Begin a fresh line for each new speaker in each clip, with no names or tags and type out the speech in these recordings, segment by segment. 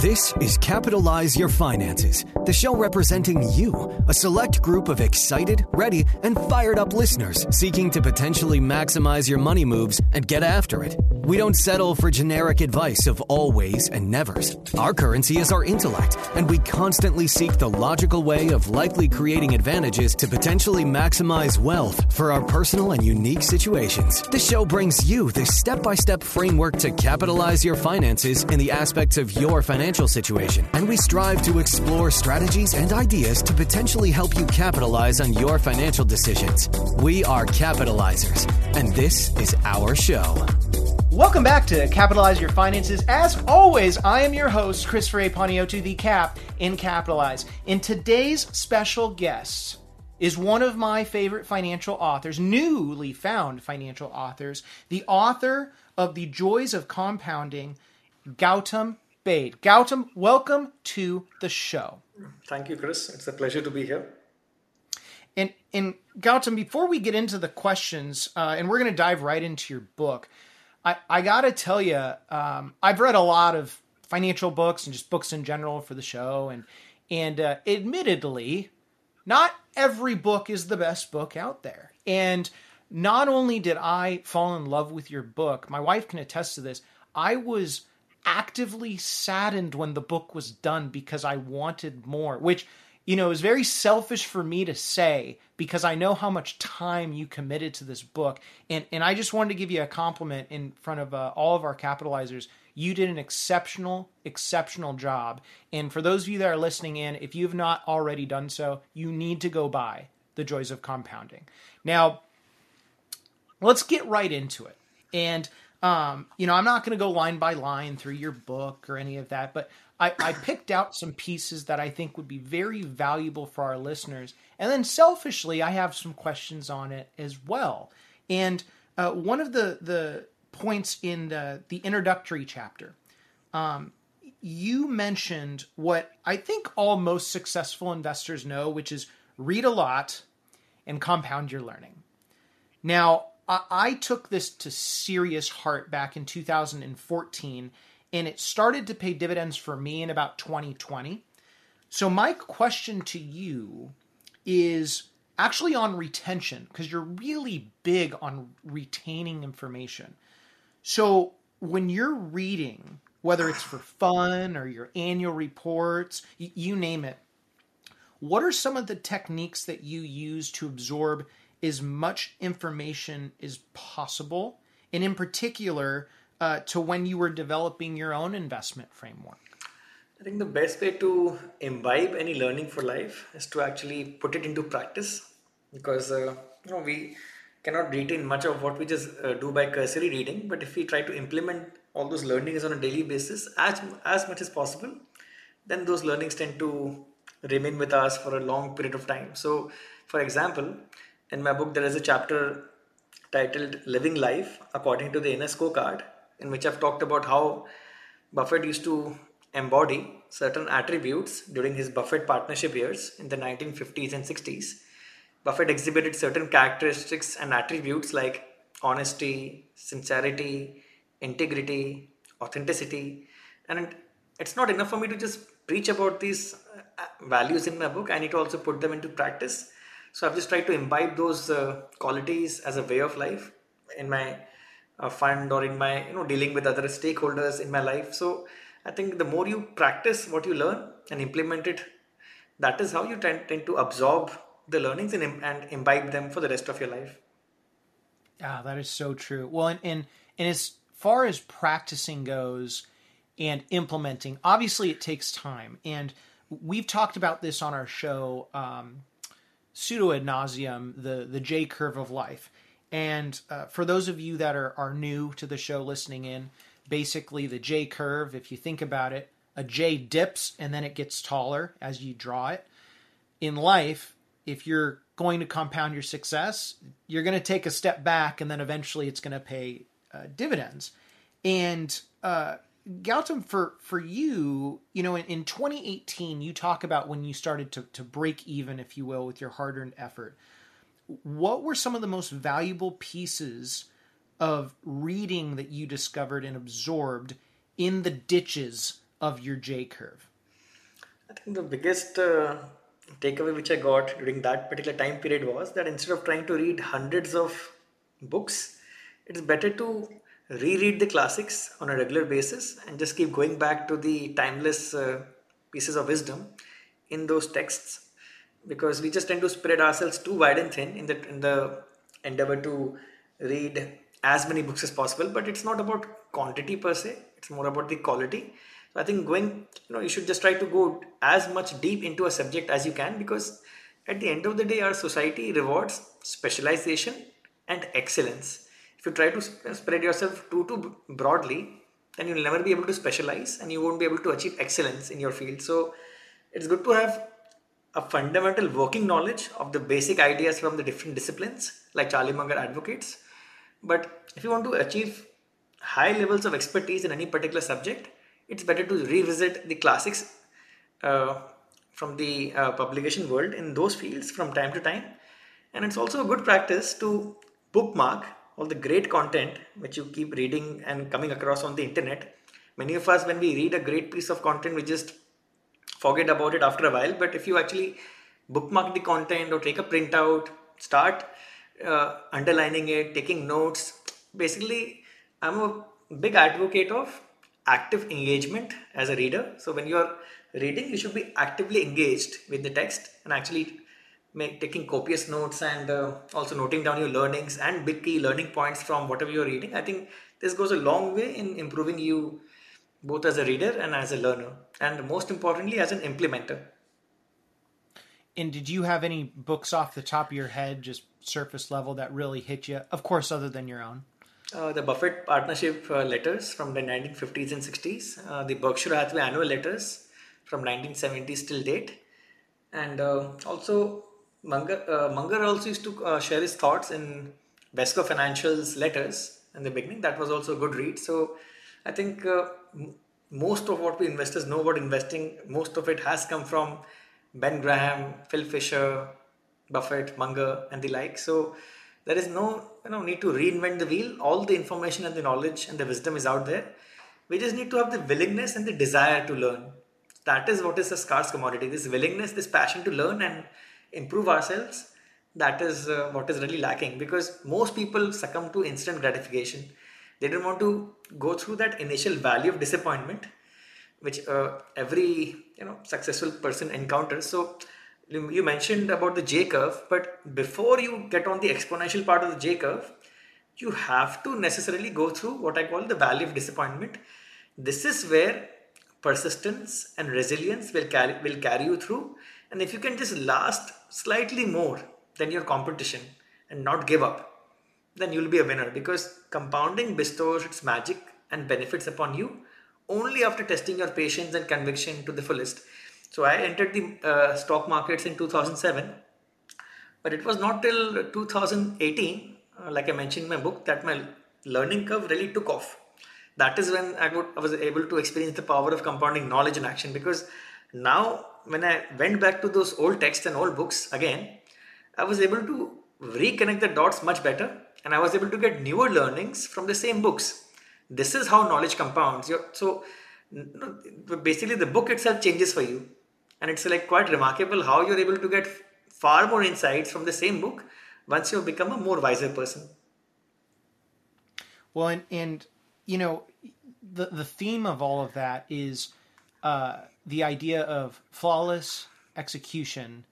This is Capitalize Your Finances, the show representing you, a select group of excited, ready, and fired up listeners seeking to potentially maximize your money moves and get after it. We don't settle for generic advice of always and nevers. Our currency is our intellect, and we constantly seek the logical way of likely creating advantages to potentially maximize wealth for our personal and unique situations. The show brings you the step by step framework to capitalize your finances in the aspects of your financial situation, and we strive to explore strategies and ideas to potentially help you capitalize on your financial decisions. We are capitalizers, and this is our show.
Welcome back to Capitalize Your Finances. As always, I am your host, Christopher A. Paniotu, the Cap in Capitalize. And today's special guest is one of my favorite financial authors, newly found financial authors, the author of The Joys of Compounding, Gautam Baid. Gautam, welcome to the show.
Thank you, Chris. It's a pleasure to be here.
And, and Gautam, before we get into the questions, uh, and we're going to dive right into your book, I, I got to tell you, um, I've read a lot of financial books and just books in general for the show, and and uh, admittedly, not every book is the best book out there. And not only did I fall in love with your book, my wife can attest to this. I was actively saddened when the book was done because I wanted more, which you know, is very selfish for me to say because I know how much time you committed to this book. And, and I just wanted to give you a compliment in front of uh, all of our capitalizers. You did an exceptional, exceptional job. And for those of you that are listening in, if you have not already done so, you need to go buy The Joys of Compounding. Now, let's get right into it. And, um, you know, I'm not going to go line by line through your book or any of that, but I, I picked out some pieces that I think would be very valuable for our listeners. And then selfishly, I have some questions on it as well. And uh, one of the, the points in the, the introductory chapter, um, you mentioned what I think all most successful investors know, which is read a lot and compound your learning. Now, I, took this to serious heart back in 2014 and it started to pay dividends for me in about 2020. So, my question to you is actually on retention because you're really big on retaining information. So, when you're reading, whether it's for fun or your annual reports, you name it, what are some of the techniques that you use to absorb as much information as possible? And in particular, uh, to when you were developing your own investment framework?
I think the best way to imbibe any learning for life is to actually put it into practice because uh, you know we cannot retain much of what we just uh, do by cursory reading but if we try to implement all those learnings on a daily basis as as much as possible then those learnings tend to remain with us for a long period of time so for example in my book there is a chapter titled living life according to the inner scorecard in which I've talked about how Buffett used to embody certain attributes during his Buffett partnership years in the 1950s and 60s. Buffett exhibited certain characteristics and attributes like honesty, sincerity, integrity, authenticity. And it's not enough for me to just preach about these uh, values in my book, I need to also put them into practice. So I've just tried to imbibe those uh, qualities as a way of life in my a fund or in my you know dealing with other stakeholders in my life. So i think the more you practice what you learn and implement it that is how you tend, tend to absorb the learnings and, and imbibe them for the rest of your life.
Yeah that is so true. Well and, and and as far as practicing goes and implementing obviously it takes time. And we've talked about this on our show um, pseudo ad nauseum the the j curve of life and uh, for those of you that are, are new to the show listening in, basically the J curve, if you think about it, a J dips and then it gets taller as you draw it. In life, if you're going to compound your success, you're going to take a step back and then eventually it's going to pay uh, dividends. And uh, Gautam, for for you, you know, in, in 2018, you talk about when you started to to break even, if you will, with your hard earned effort what were some of the most valuable pieces of reading that you discovered and absorbed in the ditches of your J curve?
I think the biggest uh, takeaway which I got during that particular time period was that instead of trying to read hundreds of books, it's better to reread the classics on a regular basis and just keep going back to the timeless uh, pieces of wisdom in those texts because we just tend to spread ourselves too wide and thin in the in the endeavor to read as many books as possible. But it's not about quantity per se. It's more about the quality. So i think going you know you should just try to go as much deep into a subject as you can because at the end of the day our society rewards specialization and excellence if you try to spread yourself too too broadly then you'll never be able to specialize and you won't be able to achieve excellence in your field. So it's good to have a fundamental working knowledge of the basic ideas from the different disciplines like charlie munger advocates. But if you want to achieve high levels of expertise in any particular subject it's better to revisit the classics uh, from the uh, publication world in those fields from time to time. And it's also a good practice to bookmark all the great content which you keep reading and coming across on the internet. Many of us when we read a great piece of content we just forget about it after a while. But if you actually bookmark the content or take a printout start uh, underlining it taking notes basically i'm a big advocate of active engagement as a reader. So when you're reading you should be actively engaged with the text and actually make taking copious notes and uh, also noting down your learnings and big key learning points from whatever you're reading. I think this goes a long way in improving you both as a reader and as a learner and most importantly as an implementer.
And did you have any books off the top of your head just surface level that really hit you? Of course other than your own.
Uh, the Buffett partnership uh, letters from the 1950s and 60s, uh, the Berkshire Hathaway annual letters from 1970s till date, and uh, also Munger, uh, also used to uh, share his thoughts in Wesco Financial's letters in the beginning. That was also a good read. So I think most of what we investors know about investing, most of it has come from Ben Graham, Phil Fisher, Buffett, Munger, and the like. So there is no you know need to reinvent the wheel. All the information and the knowledge and the wisdom is out there. We just need to have the willingness and the desire to learn. That is what is a scarce commodity. This willingness, this passion to learn and improve ourselves. That is uh, what is really lacking because most people succumb to instant gratification. They don't want to go through that initial valley of disappointment, which uh, every you know successful person encounters. So you mentioned about the J curve, but before you get on the exponential part of the J curve, you have to necessarily go through what I call the valley of disappointment. This is where persistence and resilience will carry will carry you through. And if you can just last slightly more than your competition and not give up, then you'll be a winner because compounding bestows its magic and benefits upon you only after testing your patience and conviction to the fullest. So I entered the uh, stock markets in 2007, but it was not till 2018, uh, like I mentioned in my book, that my learning curve really took off. That is when I, I was able to experience the power of compounding knowledge in action because now when I went back to those old texts and old books again, I was able to reconnect the dots much better and I was able to get newer learnings from the same books. This is how knowledge compounds. So basically the book itself changes for you and it's like quite remarkable how you're able to get far more insights from the same book once you've become a more wiser person
well and and you know the the theme of all of that is uh, the idea of flawless execution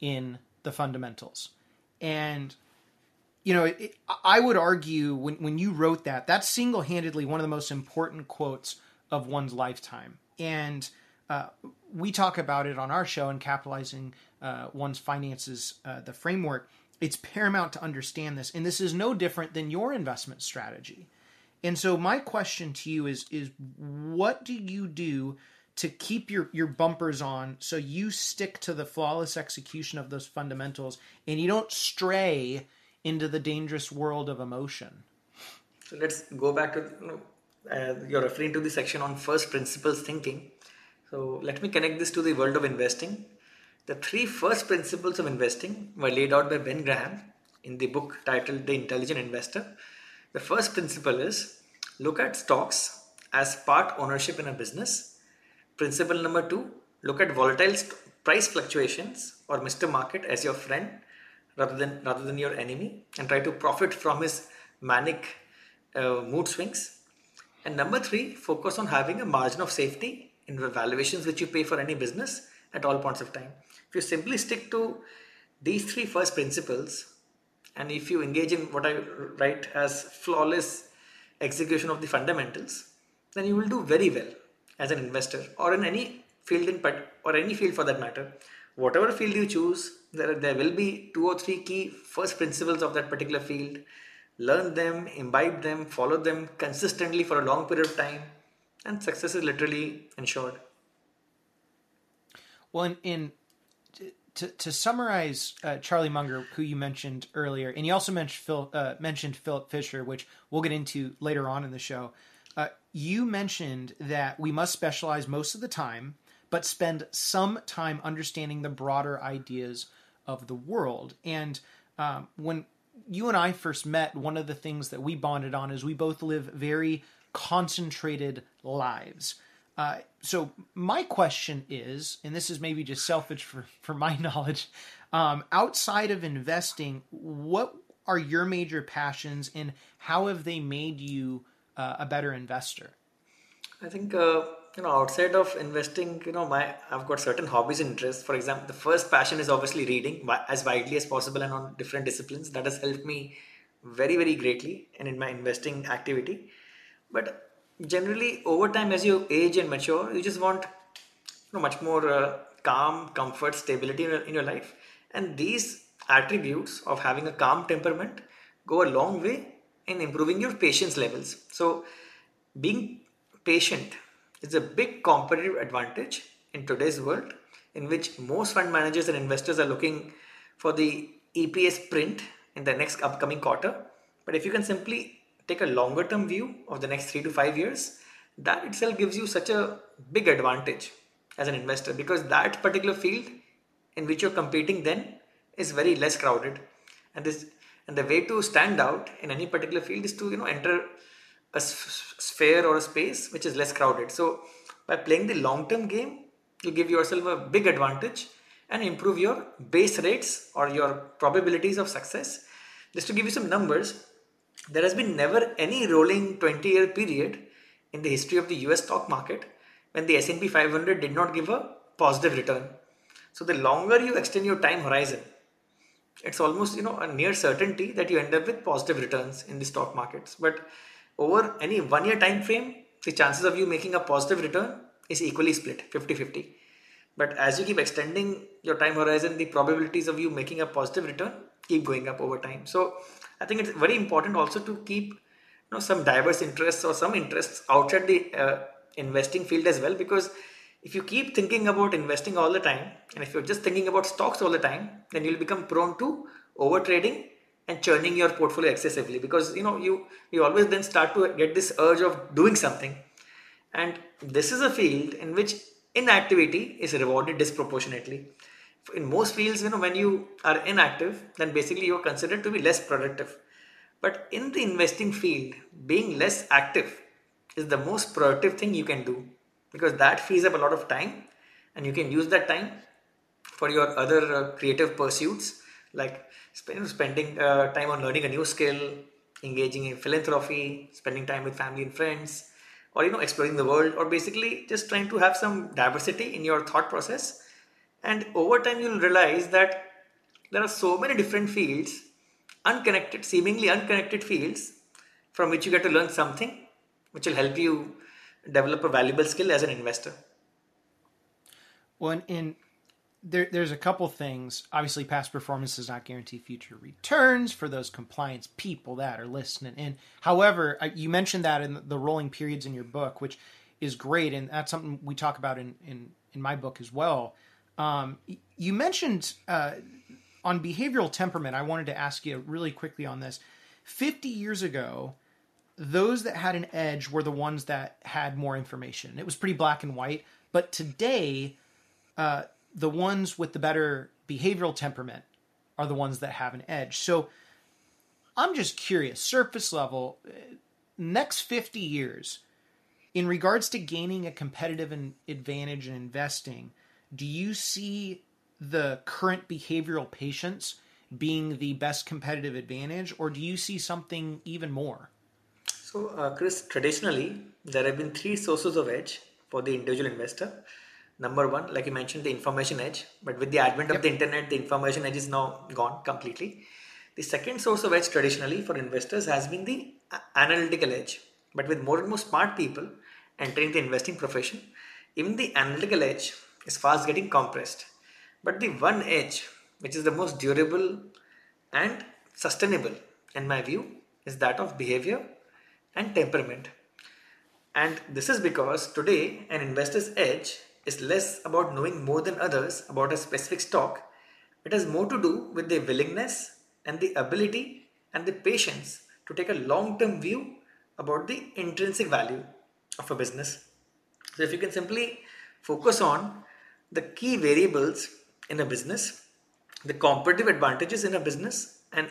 in the fundamentals and you know it, i would argue when, when you wrote that that's single-handedly one of the most important quotes of one's lifetime and uh, we talk about it on our show and capitalizing uh, one's finances, uh, the framework. It's paramount to understand this, and this is no different than your investment strategy. And so, my question to you is: is what do you do to keep your your bumpers on so you stick to the flawless execution of those fundamentals and you don't stray into the dangerous world of emotion?
So let's go back to you know, uh, you're referring to the section on first principles thinking so let me connect this to the world of investing. The three first principles of investing were laid out by Ben Graham in the book titled The Intelligent Investor. The first principle is look at stocks as part ownership in a business principle number two look at volatile price fluctuations or Mr. Market as your friend rather than rather than your enemy and try to profit from his manic uh, mood swings. And number three, focus on having a margin of safety in the valuations which you pay for any business at all points of time. If you simply stick to these three first principles, and if you engage in what I write as flawless execution of the fundamentals, then you will do very well as an investor or in any field in or any field for that matter. Whatever field you choose, there, there will be two or three key first principles of that particular field. Learn them, imbibe them, follow them consistently for a long period of time, and success is literally ensured.
Well, in, in to, to summarize uh, Charlie Munger, who you mentioned earlier, and you also mentioned Phil, uh, mentioned Philip Fisher, which we'll get into later on in the show. You mentioned that we must specialize most of the time, but spend some time understanding the broader ideas of the world. And um, when you and I first met, one of the things that we bonded on is we both live very concentrated lives. Uh, so my question is, and this is maybe just selfish for, for my knowledge, um, outside of investing, what are your major passions and how have they made you uh, a better investor?
I think uh, you know outside of investing, you know my I've got certain hobbies and interests. For example, the first passion is obviously reading as widely as possible and on different disciplines. That has helped me very very greatly and in my investing activity. But generally over time as you age and mature you just want you know, much more uh, calm comfort stability in your, in your life and these attributes of having a calm temperament go a long way in improving your patience levels. So being patient is a big competitive advantage in today's world in which most fund managers and investors are looking for the eps print in the next upcoming quarter. But if you can simply take a longer term view of the next three to five years, that itself gives you such a big advantage as an investor because that particular field in which you're competing then is very less crowded. And this and the way to stand out in any particular field is to you know enter a sphere or a space which is less crowded so by playing the long term game you give yourself a big advantage and improve your base rates or your probabilities of success just to give you some numbers there has been never any rolling 20 year period in the history of the US stock market when the S&P 500 did not give a positive return. So the longer you extend your time horizon, it's almost you know a near certainty that you end up with positive returns in the stock markets. But over any one year time frame, the chances of you making a positive return is equally split 50-50. But as you keep extending your time horizon, the probabilities of you making a positive return keep going up over time. So I think it's very important also to keep you know some diverse interests or some interests outside the uh, investing field as well because if you keep thinking about investing all the time and if you're just thinking about stocks all the time then you'll become prone to over trading and churning your portfolio excessively because you know you you always then start to get this urge of doing something. And this is a field in which inactivity is rewarded disproportionately. In most fields, you know, when you are inactive, then basically you're considered to be less productive. But in the investing field, being less active is the most productive thing you can do because that frees up a lot of time and you can use that time for your other uh, creative pursuits like spend, spending uh, time on learning a new skill, engaging in philanthropy, spending time with family and friends, or you know exploring the world, or basically just trying to have some diversity in your thought process. And over time, you'll realize that there are so many different fields, unconnected, seemingly unconnected fields, from which you get to learn something which will help you develop a valuable skill as an investor.
Well, in, there, there's a couple things. Obviously, past performance does not guarantee future returns for those compliance people that are listening in. However, you mentioned that in the rolling periods in your book, which is great, and that's something we talk about in in, in my book as well. Um, you mentioned uh, on behavioral temperament. I wanted to ask you really quickly on this. 50 years ago, those that had an edge were the ones that had more information. It was pretty black and white. But today, uh, the ones with the better behavioral temperament are the ones that have an edge. So I'm just curious, surface level, uh, next 50 years, in regards to gaining a competitive advantage in investing, do you see the current behavioral patience being the best competitive advantage, or do you see something even more?
So, uh, Chris, traditionally, there have been three sources of edge for the individual investor. Number one, like you mentioned, the information edge, but with the advent yep. of the internet, the information edge is now gone completely. The second source of edge traditionally for investors has been the analytical edge, but with more and more smart people entering the investing profession, even the analytical edge is fast getting compressed. But the one edge, which is the most durable and sustainable, in my view, is that of behavior and temperament. And this is because today an investor's edge is less about knowing more than others about a specific stock. It has more to do with the willingness and the ability and the patience to take a long term view about the intrinsic value of a business. So, if you can simply focus on the key variables in a business, the competitive advantages in a business, and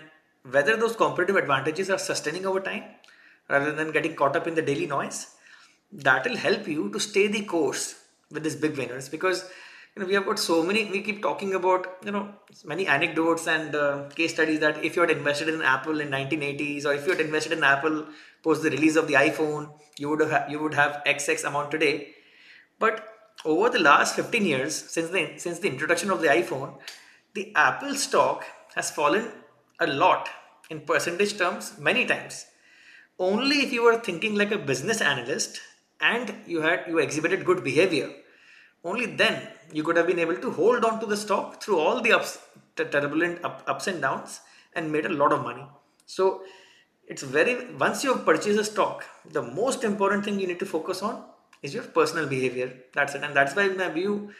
whether those competitive advantages are sustaining over time rather than getting caught up in the daily noise, that will help you to stay the course with these big winners. Because you know we have got so many we keep talking about you know many anecdotes and uh, case studies that if you had invested in apple in 1980s or if you had invested in apple post the release of the iphone you would have you would have xx amount today. But over the last 15 years since the since the introduction of the iphone the apple stock has fallen a lot in percentage terms many times only if you were thinking like a business analyst and you had you exhibited good behavior. Only then you could have been able to hold on to the stock through all the ups the turbulent up, ups and downs and made a lot of money. So it's very once you have purchased a stock the most important thing you need to focus on is your personal behavior. That's it. And that's why in my view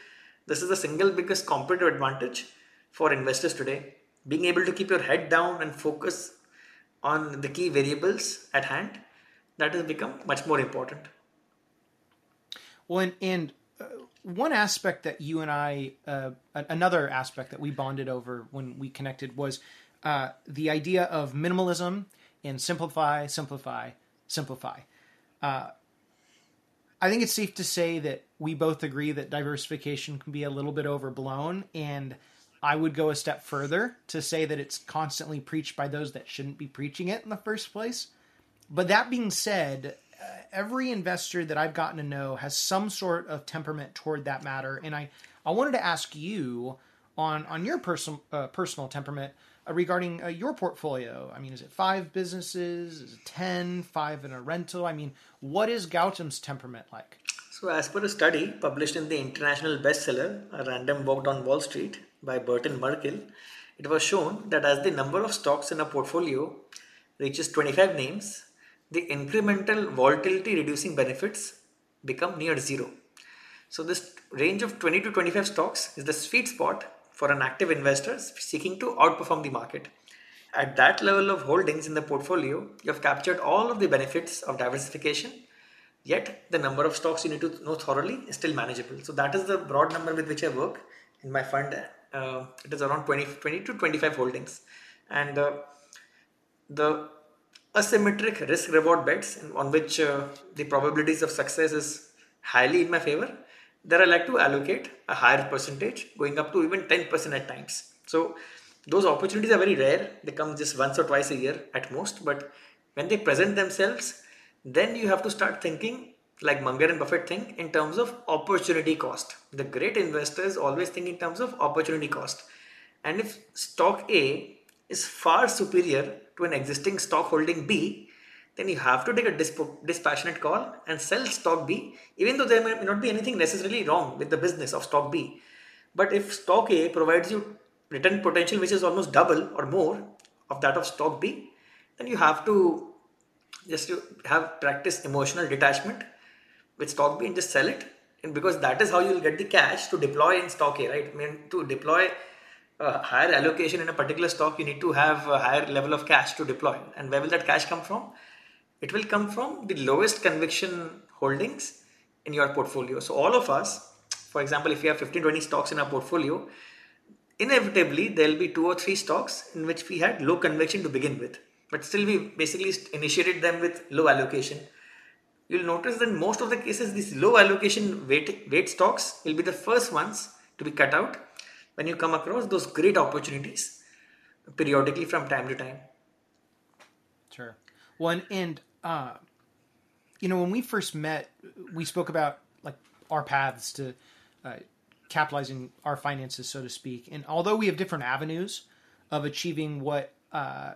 this is the single biggest competitive advantage for investors today. Being able to keep your head down and focus on the key variables at hand that has become much more important
well, and, and uh, one aspect that you and I, uh, another aspect that we bonded over when we connected was uh, the idea of minimalism and simplify, simplify, simplify. Uh, I think it's safe to say that we both agree that diversification can be a little bit overblown, and I would go a step further to say that it's constantly preached by those that shouldn't be preaching it in the first place. But that being said, every investor that I've gotten to know has some sort of temperament toward that matter, and I I wanted to ask you on on your personal uh, personal temperament uh, regarding uh, your portfolio. I mean, is it five businesses? Is it ten? Five in a rental? I mean, what is Gautam's temperament like?
So, as per a study published in the international bestseller A Random Walk on Wall Street by Burton Malkiel, it was shown that as the number of stocks in a portfolio reaches 25 names, the incremental volatility reducing benefits become near zero. So this range of 20 to 25 stocks is the sweet spot for an active investor seeking to outperform the market. At that level of holdings in the portfolio, you have captured all of the benefits of diversification, yet the number of stocks you need to know thoroughly is still manageable. So that is the broad number with which I work in my fund. Uh, it is around 20, 20 to 25 holdings. And uh, the asymmetric risk reward bets on which uh, the probabilities of success is highly in my favor there i like to allocate a higher percentage going up to even 10% at times so those opportunities are very rare they come just once or twice a year at most but when they present themselves then you have to start thinking like munger and buffett think in terms of opportunity cost the great investors always think in terms of opportunity cost and if stock a is far superior to an existing stock holding B, then you have to take a disp- dispassionate call and sell stock B, even though there may not be anything necessarily wrong with the business of stock B. But if stock A provides you return potential which is almost double or more of that of stock B, then you have to just have practice emotional detachment with stock B and just sell it. And because that is how you'll get the cash to deploy in stock A, right? I mean, to deploy a higher allocation in a particular stock, you need to have a higher level of cash to deploy. And where will that cash come from? It will come from the lowest conviction holdings in your portfolio. So, all of us, for example, if you have 15 20 stocks in our portfolio, inevitably there will be two or three stocks in which we had low conviction to begin with. But still, we basically initiated them with low allocation. You'll notice that most of the cases, these low allocation weight, weight stocks will be the first ones to be cut out when you come across those great opportunities periodically from time to time.
Sure. Well, and, and uh, you know, when we first met, we spoke about like our paths to uh, capitalizing our finances, so to speak. And although we have different avenues of achieving what uh,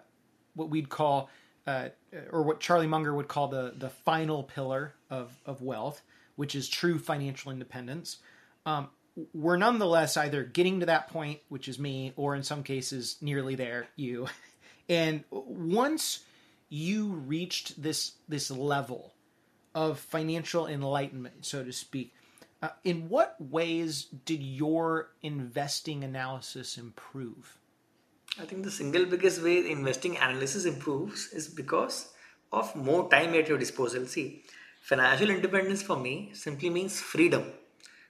what we'd call uh, or what Charlie Munger would call the the final pillar of of wealth, which is true financial independence. Um, we're nonetheless either getting to that point, which is me, or in some cases nearly there, you. And once you reached this this level of financial enlightenment, so to speak, uh, in what ways did your investing analysis improve?
I think the single biggest way investing analysis improves is because of more time at your disposal. See, financial independence for me simply means freedom.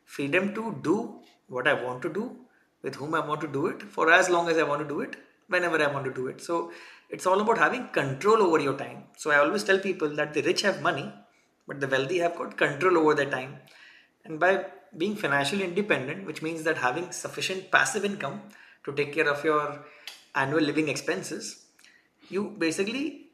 Freedom to do what I want to do, with whom I want to do it, for as long as I want to do it, whenever I want to do it. So it's all about having control over your time. So I always tell people that the rich have money, but the wealthy have got control over their time. And by being financially independent, which means that having sufficient passive income to take care of your annual living expenses, you basically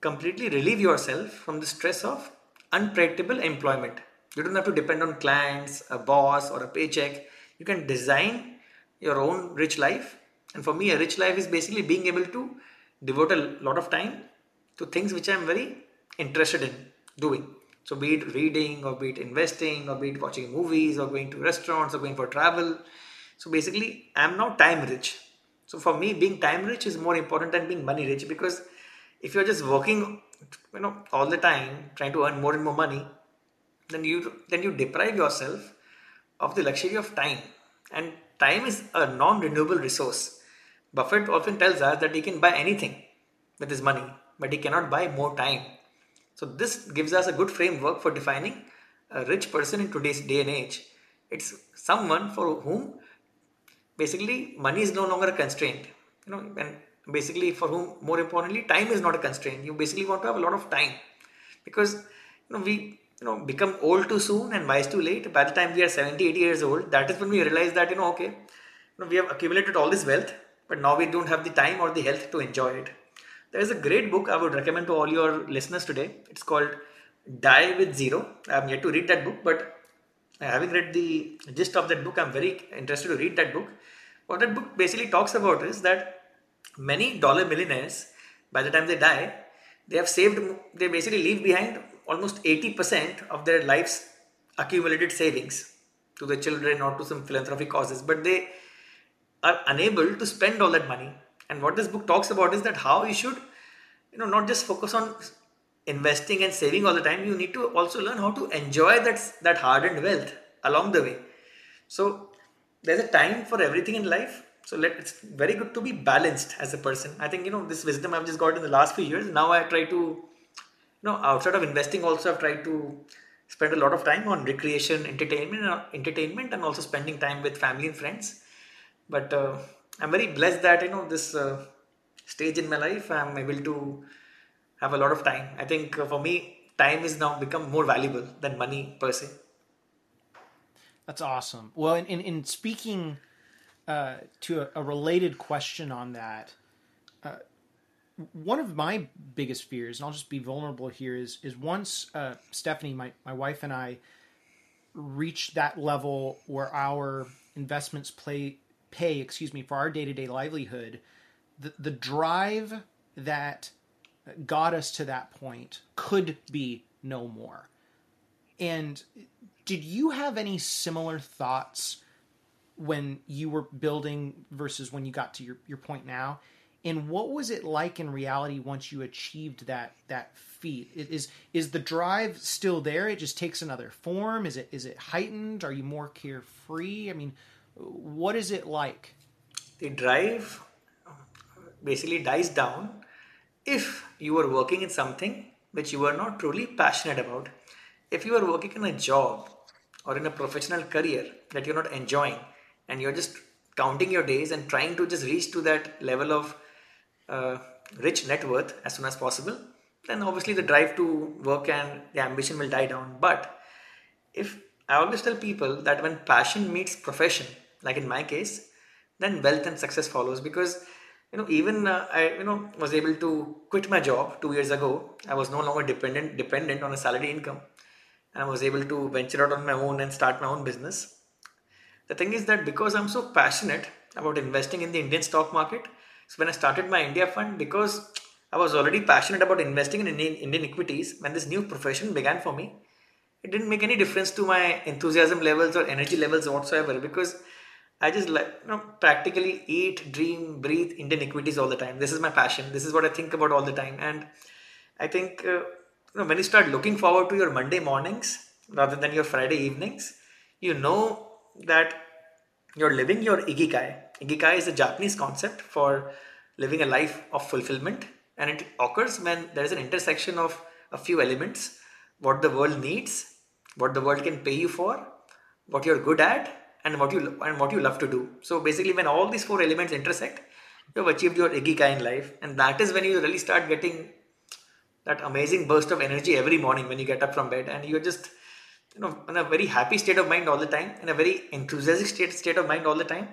completely relieve yourself from the stress of unpredictable employment. You don't have to depend on clients, a boss, or a paycheck. You can design your own rich life. And for me, a rich life is basically being able to devote a lot of time to things which I'm very interested in doing. So, be it reading, or be it investing, or be it watching movies, or going to restaurants, or going for travel. So, basically, I'm now time rich. So for me, being time rich is more important than being money rich because if you're just working, you know, all the time trying to earn more and more money, then you then you deprive yourself of the luxury of time. And time is a non-renewable resource. Buffett often tells us that he can buy anything with his money, but he cannot buy more time. So this gives us a good framework for defining a rich person in today's day and age. It's someone for whom basically money is no longer a constraint you know and basically for whom more importantly time is not a constraint. You basically want to have a lot of time. Because you know we you know become old too soon and wise too late. By the time we are 70 80 years old that is when we realize that you know okay you know, we have accumulated all this wealth but now we don't have the time or the health to enjoy it. There is a great book i would recommend to all your listeners today. It's called die with zero. I'm yet to read that book but having read the gist of that book, I'm very interested to read that book. What that book basically talks about is that many dollar millionaires, by the time they die, they have saved, they basically leave behind almost 80% of their life's accumulated savings to their children or to some philanthropic causes, but they are unable to spend all that money. And what this book talks about is that how you should, you know, not just focus on investing and saving all the time you need to also learn how to enjoy that that hard-earned wealth along the way. So there's a time for everything in life. So let, it's very good to be balanced as a person. I think you know this wisdom i've just got in the last few years now i try to you know outside of investing also i've tried to spend a lot of time on recreation entertainment uh, entertainment and also spending time with family and friends. But uh, i'm very blessed that you know this uh, stage in my life i'm able to have a lot of time. I think uh, for me, time is now become more valuable than money per se.
That's awesome. Well, in in, in speaking uh, to a, a, related question on that, uh, one of my biggest fears, and I'll just be vulnerable here, is is once uh, Stephanie, my my wife, and I reach that level where our investments play pay, excuse me, for our day to day livelihood, the the drive that got us to that point could be no more. And did you have any similar thoughts when you were building versus when you got to your, your point now? And what was it like in reality once you achieved that that feat? Is is the drive still there? It just takes another form. Is it is it heightened? Are you more carefree? I mean, what is it like?
The drive basically dies down if you are working in something which you are not truly passionate about, if you are working in a job or in a professional career that you're not enjoying and you're just counting your days and trying to just reach to that level of uh, rich net worth as soon as possible, then obviously the drive to work and the ambition will die down. But if I always tell people that when passion meets profession, like in my case, then wealth and success follows because you know even uh, I you know was able to quit my job two years ago. I was no longer dependent dependent on a salary income, and I was able to venture out on my own and start my own business. The thing is that because I'm so passionate about investing in the Indian stock market, so when I started my India fund, because I was already passionate about investing in Indian, Indian equities, when this new profession began for me, it didn't make any difference to my enthusiasm levels or energy levels whatsoever because I just like you know practically eat, dream, breathe Indian equities all the time. This is my passion. This is what I think about all the time, and I think uh, you know when you start looking forward to your Monday mornings rather than your Friday evenings, you know that you're living your ikigai. Ikigai is a Japanese concept for living a life of fulfillment, and it occurs when there is an intersection of a few elements: what the world needs what the world can pay you for, what you're good at, and what you and what you love to do. So basically, when all these four elements intersect, you have achieved your ikigai in life, and that is when you really start getting that amazing burst of energy every morning when you get up from bed, and you're just you know in a very happy state of mind all the time, in a very enthusiastic state state of mind all the time,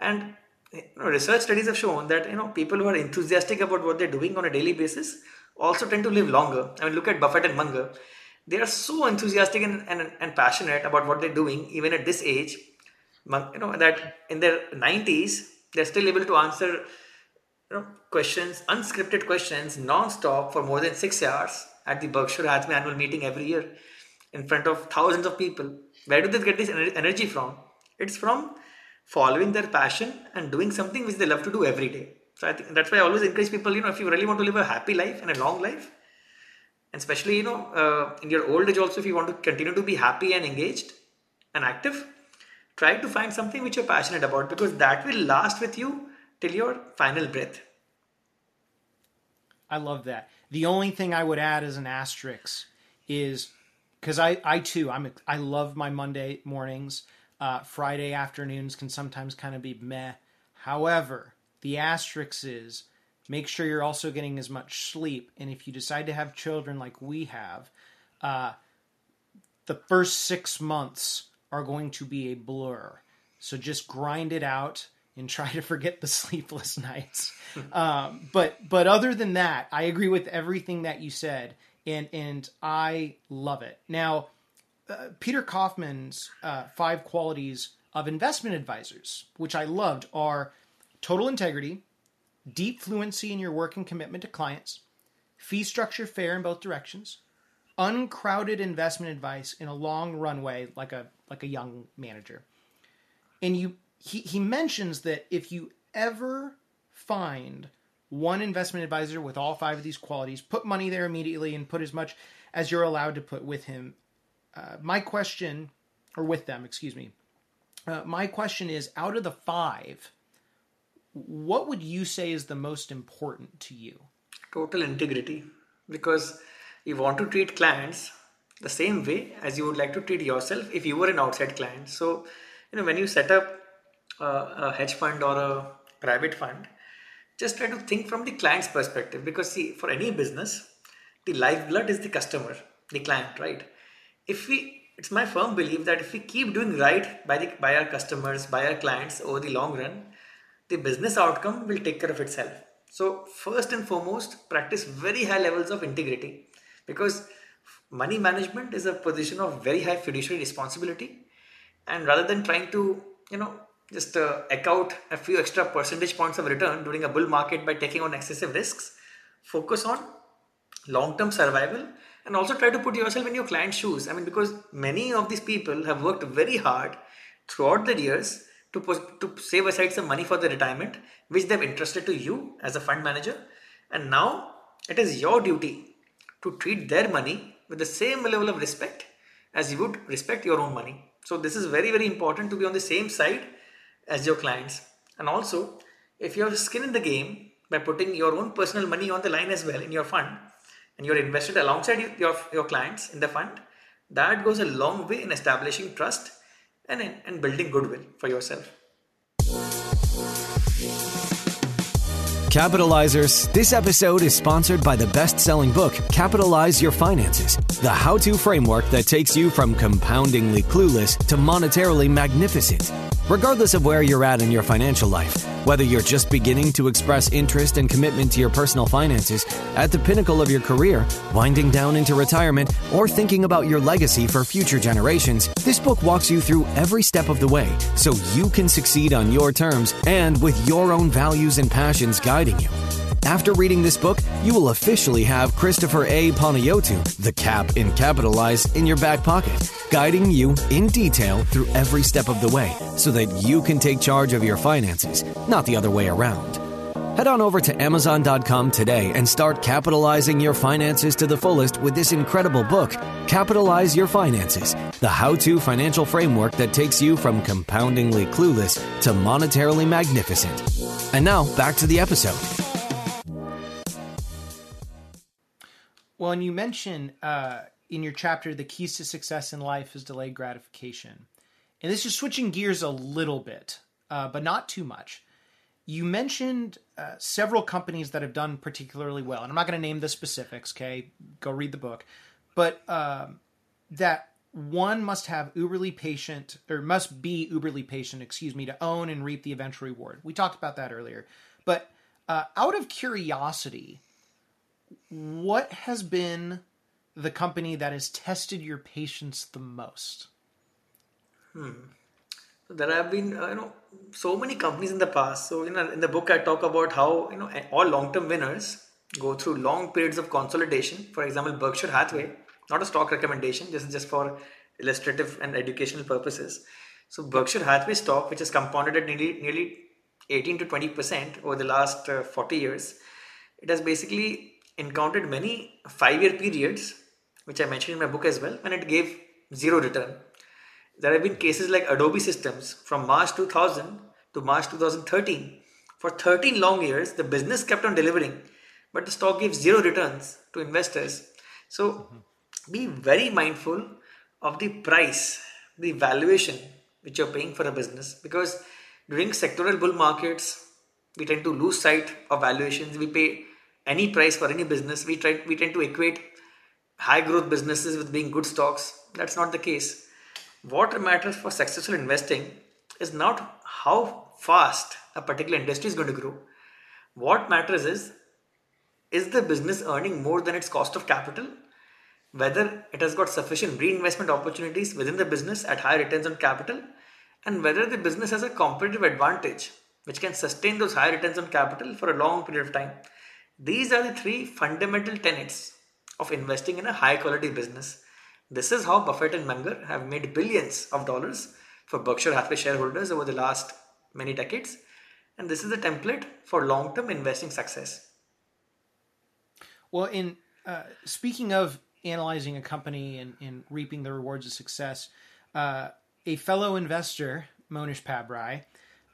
and you know, research studies have shown that you know people who are enthusiastic about what they're doing on a daily basis also tend to live longer. I mean, look at Buffett and Munger they are so enthusiastic and, and, and passionate about what they're doing even at this age you know that in their 90s they're still able to answer you know questions unscripted questions non-stop for more than six hours at the berkshire hathaway annual meeting every year in front of thousands of people. Where do they get this energy from? It's from following their passion and doing something which they love to do every day. So i think that's why i always encourage people you know if you really want to live a happy life and a long life and especially you know uh, in your old age also if you want to continue to be happy and engaged and active try to find something which you're passionate about because that will last with you till your final breath.
I love that. The only thing i would add as an asterisk is because I, I too i'm i love my monday mornings. Uh, friday afternoons can sometimes kind of be meh. However the asterisk is Make sure you're also getting as much sleep. And if you decide to have children like we have, uh, the first six months are going to be a blur. So just grind it out and try to forget the sleepless nights. um, but but other than that, I agree with everything that you said, and and I love it. Now, uh, Peter Kaufman's uh, five qualities of investment advisors, which I loved, are total integrity, deep fluency in your work and commitment to clients, fee structure fair in both directions, uncrowded investment advice in a long runway like a like a young manager. And you he, he mentions that if you ever find one investment advisor with all five of these qualities, put money there immediately and put as much as you're allowed to put with him. Uh, my question, or with them, excuse me. Uh, my question is out of the five, what would you say is the most important to you?
Total integrity. Because you want to treat clients the same way as you would like to treat yourself if you were an outside client. So, you know, when you set up a, a hedge fund or a private fund, just try to think from the client's perspective. Because, see, for any business, the lifeblood is the customer, the client, right? If we it's my firm belief that if we keep doing right by the by our customers, by our clients over the long run, the business outcome will take care of itself. So, first and foremost, practice very high levels of integrity because money management is a position of very high fiduciary responsibility. And rather than trying to, you know, just uh, eck out a few extra percentage points of return during a bull market by taking on excessive risks, focus on long term survival and also try to put yourself in your client's shoes. I mean, because many of these people have worked very hard throughout the years to, to save aside some money for the retirement, which they've entrusted to you as a fund manager. And now it is your duty to treat their money with the same level of respect as you would respect your own money. So, this is very, very important to be on the same side as your clients. And also, if you have skin in the game by putting your own personal money on the line as well in your fund and you're invested alongside your, your clients in the fund, that goes a long way in establishing trust and, and building goodwill for yourself.
Capitalizers, this episode is sponsored by the best selling book, Capitalize Your Finances, the how to framework that takes you from compoundingly clueless to monetarily magnificent. Regardless of where you're at in your financial life, whether you're just beginning to express interest and commitment to your personal finances, at the pinnacle of your career, winding down into retirement, or thinking about your legacy for future generations, this book walks you through every step of the way so you can succeed on your terms and with your own values and passions guiding you. After reading this book, you will officially have Christopher A. Panayiotou, the cap in capitalized, in your back pocket, guiding you in detail through every step of the way so that you can take charge of your finances, not the other way around. Head on over to Amazon.com today and start capitalizing your finances to the fullest with this incredible book, Capitalize Your Finances, the how to financial framework that takes you from compoundingly clueless to monetarily magnificent. And now, back to the episode.
Well, and you mentioned uh, in your chapter the keys to success in life is delayed gratification. And this is switching gears a little bit, uh, but not too much. You mentioned uh, several companies that have done particularly well, and I'm not going to name the specifics. Okay, go read the book, but um, that one must have uberly patient or must be uberly patient, excuse me, to own and reap the eventual reward. We talked about that earlier, but uh, out of curiosity, what has been the company that has tested your patience the most?
Hmm. There have been, uh, you know, so many companies in the past. So, you know, in the book, I talk about how, you know, all long-term winners go through long periods of consolidation. For example, Berkshire Hathaway, not a stock recommendation, just just for illustrative and educational purposes. So, Berkshire Hathaway stock, which has compounded at nearly nearly 18 to 20 percent over the last uh, 40 years, it has basically encountered many five-year periods, which I mentioned in my book as well, when it gave zero return. There have been cases like Adobe Systems from March 2000 to March 2013. For 13 long years, the business kept on delivering, but the stock gave zero returns to investors. So mm-hmm. be very mindful of the price, the valuation which you're paying for a business because during sectoral bull markets, we tend to lose sight of valuations. We pay any price for any business. We try we tend to equate high growth businesses with being good stocks. That's not the case. What matters for successful investing is not how fast a particular industry is going to grow. What matters is is the business earning more than its cost of capital? Whether it has got sufficient reinvestment opportunities within the business at high returns on capital, and whether the business has a competitive advantage which can sustain those high returns on capital for a long period of time. These are the three fundamental tenets of investing in a high quality business. This is how Buffett and Munger have made billions of dollars for Berkshire Hathaway shareholders over the last many decades. And this is the template for long term investing success.
Well, in uh, speaking of analyzing a company and, and, reaping the rewards of success, uh, a fellow investor, Mohnish Pabrai,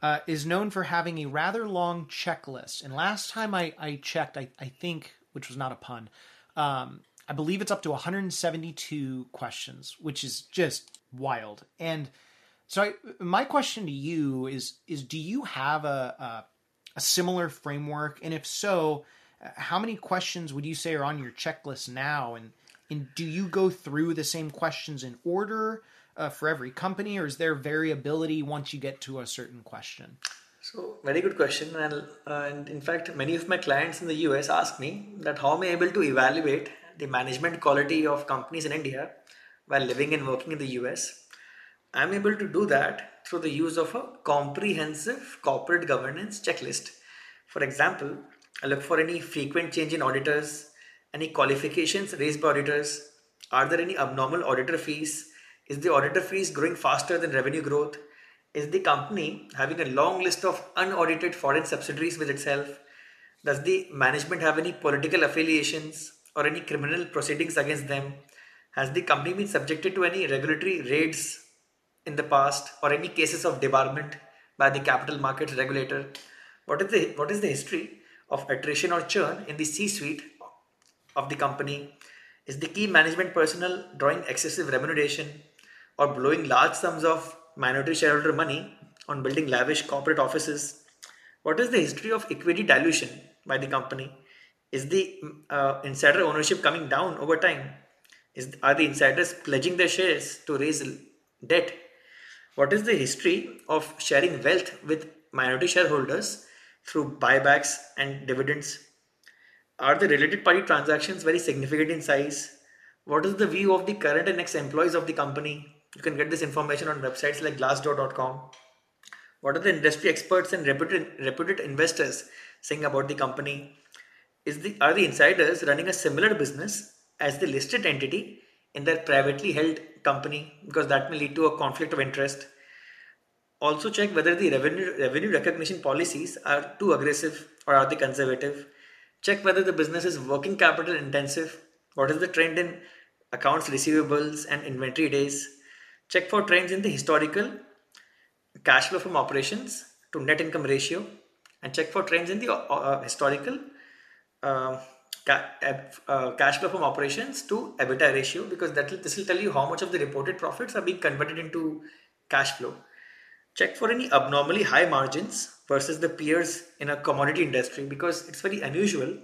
uh, is known for having a rather long checklist. And last time I, I checked, I, I think, which was not a pun, um, I believe it's up to 172 questions, which is just wild. And so, I, my question to you is: is do you have a, a, a similar framework? And if so, how many questions would you say are on your checklist now? And and do you go through the same questions in order? Uh, for every company, or is there variability once you get to a certain question?
So, very good question. And, uh, and in fact, many of my clients in the US ask me that how am I able to evaluate the management quality of companies in India while living and working in the US? I'm able to do that through the use of a comprehensive corporate governance checklist. For example, I look for any frequent change in auditors, any qualifications raised by auditors, are there any abnormal auditor fees, is the auditor fees growing faster than revenue growth? Is the company having a long list of unaudited foreign subsidiaries with itself? Does the management have any political affiliations or any criminal proceedings against them? Has the company been subjected to any regulatory raids in the past or any cases of debarment by the capital markets regulator? What is the what is the history of attrition or churn in the C-suite of the company? Is the key management personnel drawing excessive remuneration? Or blowing large sums of minority shareholder money on building lavish corporate offices? What is the history of equity dilution by the company? Is the uh, insider ownership coming down over time? Is, are the insiders pledging their shares to raise debt? What is the history of sharing wealth with minority shareholders through buybacks and dividends? Are the related party transactions very significant in size? What is the view of the current and ex employees of the company? You can get this information on websites like glassdoor.com. What are the industry experts and reputed, reputed investors saying about the company? Is the, are the insiders running a similar business as the listed entity in their privately held company? Because that may lead to a conflict of interest. Also, check whether the revenue, revenue recognition policies are too aggressive or are they conservative. Check whether the business is working capital intensive. What is the trend in accounts receivables and inventory days? Check for trends in the historical cash flow from operations to net income ratio and check for trends in the uh, uh historical uh, ca- uh, cash flow from operations to EBITDA ratio because that will, this will tell you how much of the reported profits are being converted into cash flow. Check for any abnormally high margins versus the peers in a commodity industry because it's very unusual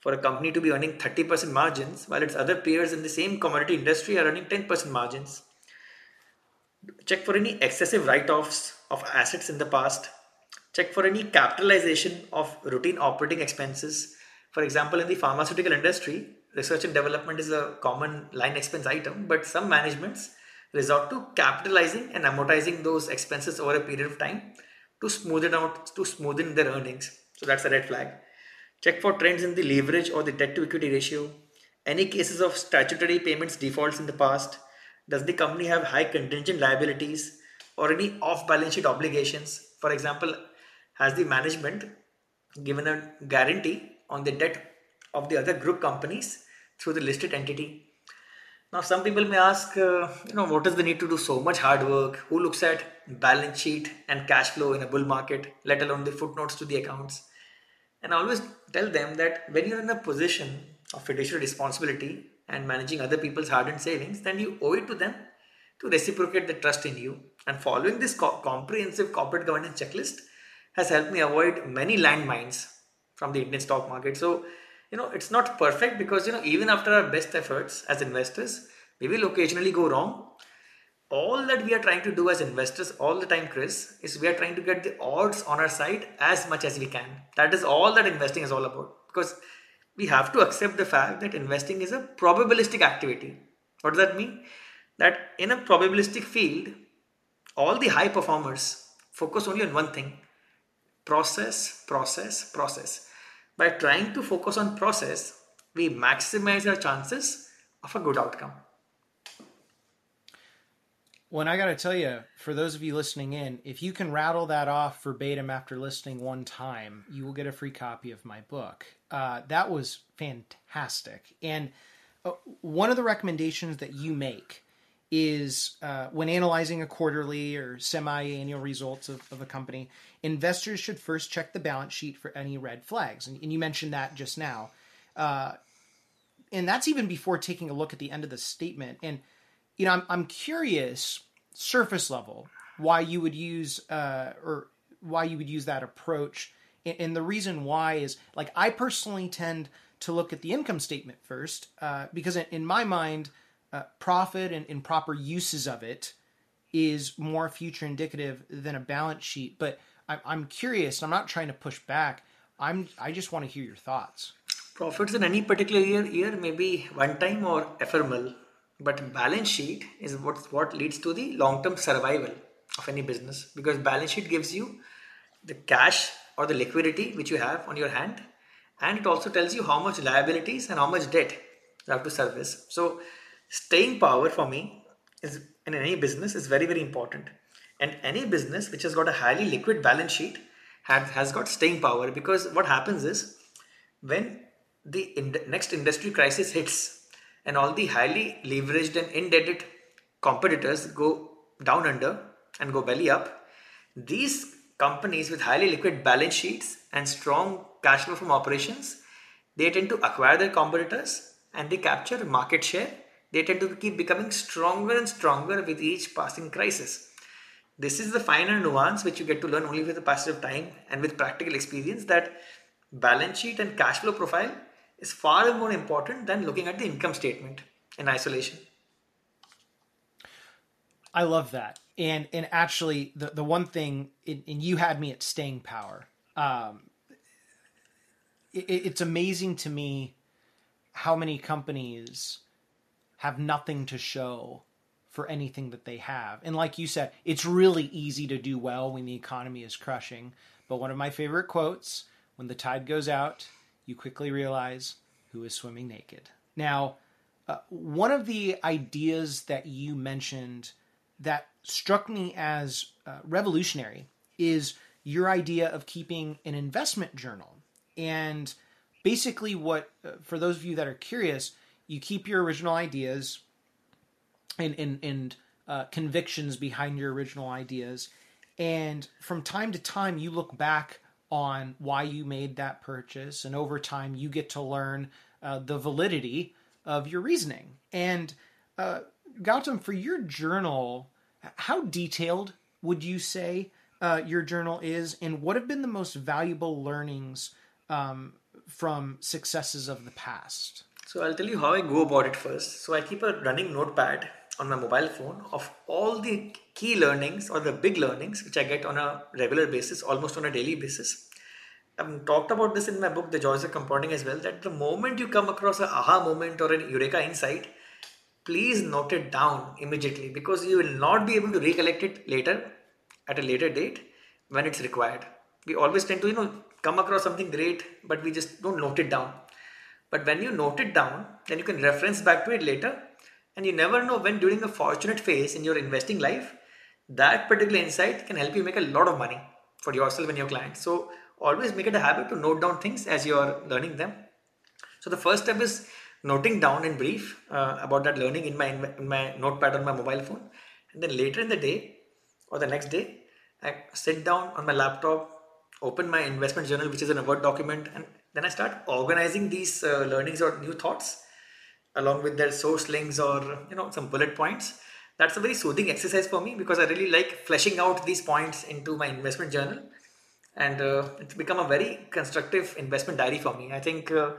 for a company to be earning 30% margins while its other peers in the same commodity industry are earning 10% margins. Check for any excessive write offs of assets in the past. Check for any capitalization of routine operating expenses. For example, in the pharmaceutical industry, research and development is a common line expense item, but some managements resort to capitalizing and amortizing those expenses over a period of time to smooth it out to smoothen their earnings. So that's a red flag. Check for trends in the leverage or the debt to equity ratio. Any cases of statutory payments defaults in the past does the company have high contingent liabilities or any off balance sheet obligations? For example, has the management given a guarantee on the debt of the other group companies through the listed entity? Now, some people may ask, uh, you know, what is the need to do so much hard work? Who looks at balance sheet and cash flow in a bull market, let alone the footnotes to the accounts? And I always tell them that when you're in a position of fiduciary responsibility, and managing other people's hard earned savings, then you owe it to them to reciprocate the trust in you. And following this co- comprehensive corporate governance checklist has helped me avoid many landmines from the Indian stock market. So, you know, it's not perfect because, you know, even after our best efforts as investors, we will occasionally go wrong. All that we are trying to do as investors all the time, Chris, is we are trying to get the odds on our side as much as we can. That is all that investing is all about. Because we have to accept the fact that investing is a probabilistic activity. What does that mean? That in a probabilistic field, all the high performers focus only on one thing process, process, process. By trying to focus on process, we maximize our chances of a good outcome.
Well, and I got to tell you, for those of you listening in, if you can rattle that off verbatim after listening one time, you will get a free copy of my book. Uh, that was fantastic. And uh, one of the recommendations that you make is uh, when analyzing a quarterly or semi annual results of, of, a company, investors should first check the balance sheet for any red flags. And, and you mentioned that just now. Uh, and that's even before taking a look at the end of the statement. And you know, I'm, I'm curious, surface level, why you would use uh, or why you would use that approach. And, the reason why is like I personally tend to look at the income statement first uh, because in, my mind, uh, profit and, and proper uses of it is more future indicative than a balance sheet. But I'm, I'm curious. I'm not trying to push back. I'm I just want to hear your thoughts.
Profits in any particular year year may be one time or ephemeral but balance sheet is what what leads to the long term survival of any business. Because balance sheet gives you the cash or the liquidity which you have on your hand. And it also tells you how much liabilities and how much debt you have to service. So staying power for me is in any business is very very important. And any business which has got a highly liquid balance sheet has, has got staying power. Because what happens is when the in- next industry crisis hits and all the highly leveraged and indebted competitors go down under and go belly up, these companies with highly liquid balance sheets and strong cash flow from operations, they tend to acquire their competitors and they capture market share. They tend to keep becoming stronger and stronger with each passing crisis. This is the finer nuance which you get to learn only with the passage of time and with practical experience that balance sheet and cash flow profile is far more important than looking at the income statement in isolation.
I love that. And and actually the, the one thing and you had me at staying power. Um, it, it's amazing to me how many companies have nothing to show for anything that they have. And like you said, it's really easy to do well when the economy is crushing. But one of my favorite quotes when the tide goes out, you quickly realize who is swimming naked. Now, uh, one of the ideas that you mentioned that struck me as uh, revolutionary is your idea of keeping an investment journal. And basically, what, uh, for those of you that are curious, you keep your original ideas and, and, and uh, convictions behind your original ideas. And from time to time, you look back on why you made that purchase. And over time, you get to learn uh, the validity of your reasoning. And uh, Gautam, for your journal, how detailed would you say uh, your journal is, and what have been the most valuable learnings um, from successes of the past?
So I'll tell you how I go about it first. So I keep a running notepad on my mobile phone of all the key learnings or the big learnings which I get on a regular basis, almost on a daily basis. I've talked about this in my book, The Joys of Compounding, as well. That the moment you come across a aha moment or an eureka insight, please note it down immediately because you will not be able to recollect it later at a later date when it's required. We always tend to, you know, come across something great, but we just don't note it down. But when you note it down, then you can reference back to it later and you never know when during a fortunate phase in your investing life, that particular insight can help you make a lot of money for yourself and your clients. So always make it a habit to note down things as you're learning them. So the first step is noting down in brief uh, about that learning in my in my notepad on my mobile phone, and then later in the day or the next day, I sit down on my laptop, open my investment journal, which is in a Word document, and then I start organizing these uh, learnings or new thoughts along with their source links or you know some bullet points. That's a very soothing exercise for me because i really like fleshing out these points into my investment journal. And uh, it's become a very constructive investment diary for me. I think uh,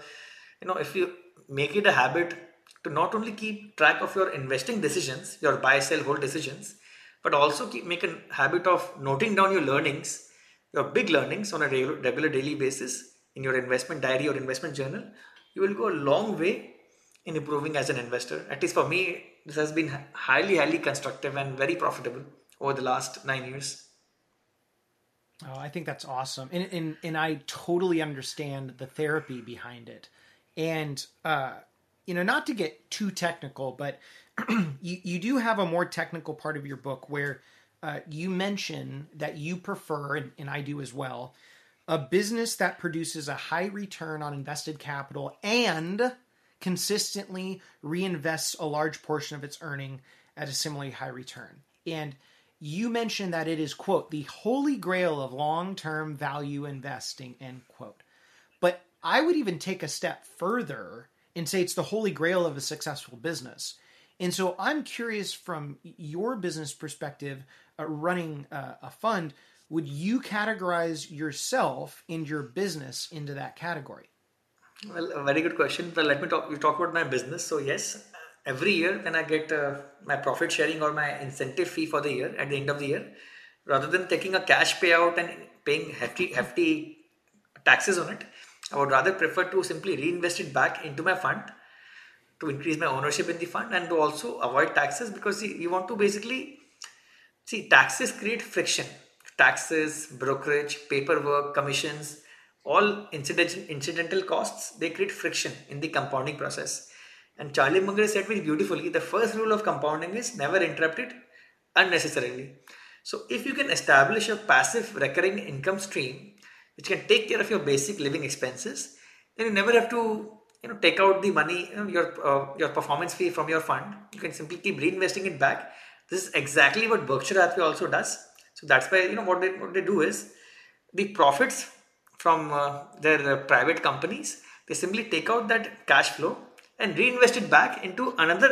you know if you make it a habit to not only keep track of your investing decisions your buy sell hold decisions but also keep make a habit of noting down your learnings your big learnings on a regular, regular daily basis in your investment diary or investment journal you will go a long way in improving as an investor. At least for me, this has been highly, highly constructive and very profitable over the last nine years.
Oh, I think that's awesome, and and and I totally understand the therapy behind it, and uh, you know, not to get too technical, but you you do have a more technical part of your book where uh, you mention that you prefer, and, and I do as well, a business that produces a high return on invested capital and consistently reinvests a large portion of its earning at a similarly high return. And you mentioned that it is, quote, the holy grail of long term value investing, end quote. But I would even take a step further and say it's the holy grail of a successful business. And so I'm curious from your business perspective, uh, running uh, a fund, would you categorize yourself and your business into that category?
Well, a very good question. But let me talk. You talk about my business. So yes, every year when I get uh, my profit sharing or my incentive fee for the year at the end of the year, rather than taking a cash payout and paying hefty hefty taxes on it, I would rather prefer to simply reinvest it back into my fund to increase my ownership in the fund and to also avoid taxes because see, you want to basically see taxes create friction. Taxes, brokerage, paperwork, commissions all incidental, incidental costs they create friction in the compounding process. And charlie munger said very beautifully the first rule of compounding is never interrupt it unnecessarily. So if you can establish a passive recurring income stream which can take care of your basic living expenses then you never have to you know take out the money you know, your uh, your performance fee from your fund. You can simply keep reinvesting it back. This is exactly what berkshire hathaway also does. So that's why you know what they what they do is the profits from uh, their uh, private companies, they simply take out that cash flow and reinvest it back into another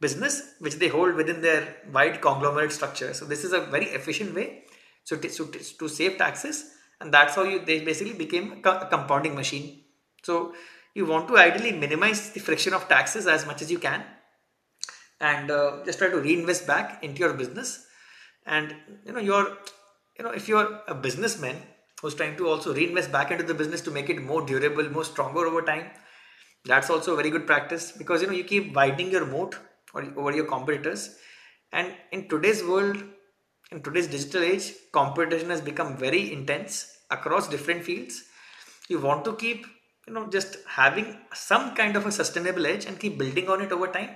business which they hold within their wide conglomerate structure. So this is a very efficient way. So to, so to save taxes and that's how you they basically became a compounding machine. So you want to ideally minimize the friction of taxes as much as you can, and uh, just try to reinvest back into your business. And you know you're you know if you're a businessman who's trying to also reinvest back into the business to make it more durable, more stronger over time, that's also a very good practice because you know you keep widening your moat over your competitors. And in today's world, in today's digital age, competition has become very intense across different fields. You want to keep, you know, just having some kind of a sustainable edge and keep building on it over time.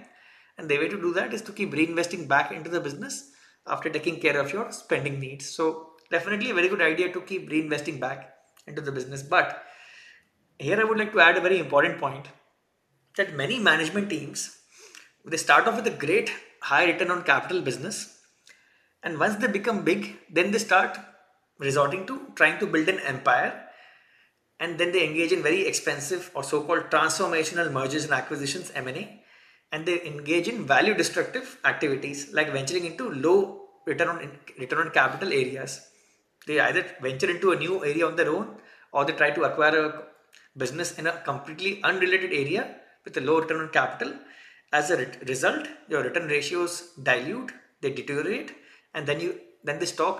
And the way to do that is to keep reinvesting back into the business after taking care of your spending needs. So definitely a very good idea to keep reinvesting back into the business. But here I would like to add a very important point that many management teams they start off with a great high return on capital business. And once they become big then they start resorting to trying to build an empire. And then they engage in very expensive or so-called transformational mergers and acquisitions m&a and they engage in value destructive activities like venturing into low return on return on capital areas they either venture into a new area on their own or they try to acquire a business in a completely unrelated area with a low return on capital. As a result your return ratios dilute they deteriorate and then you then the stock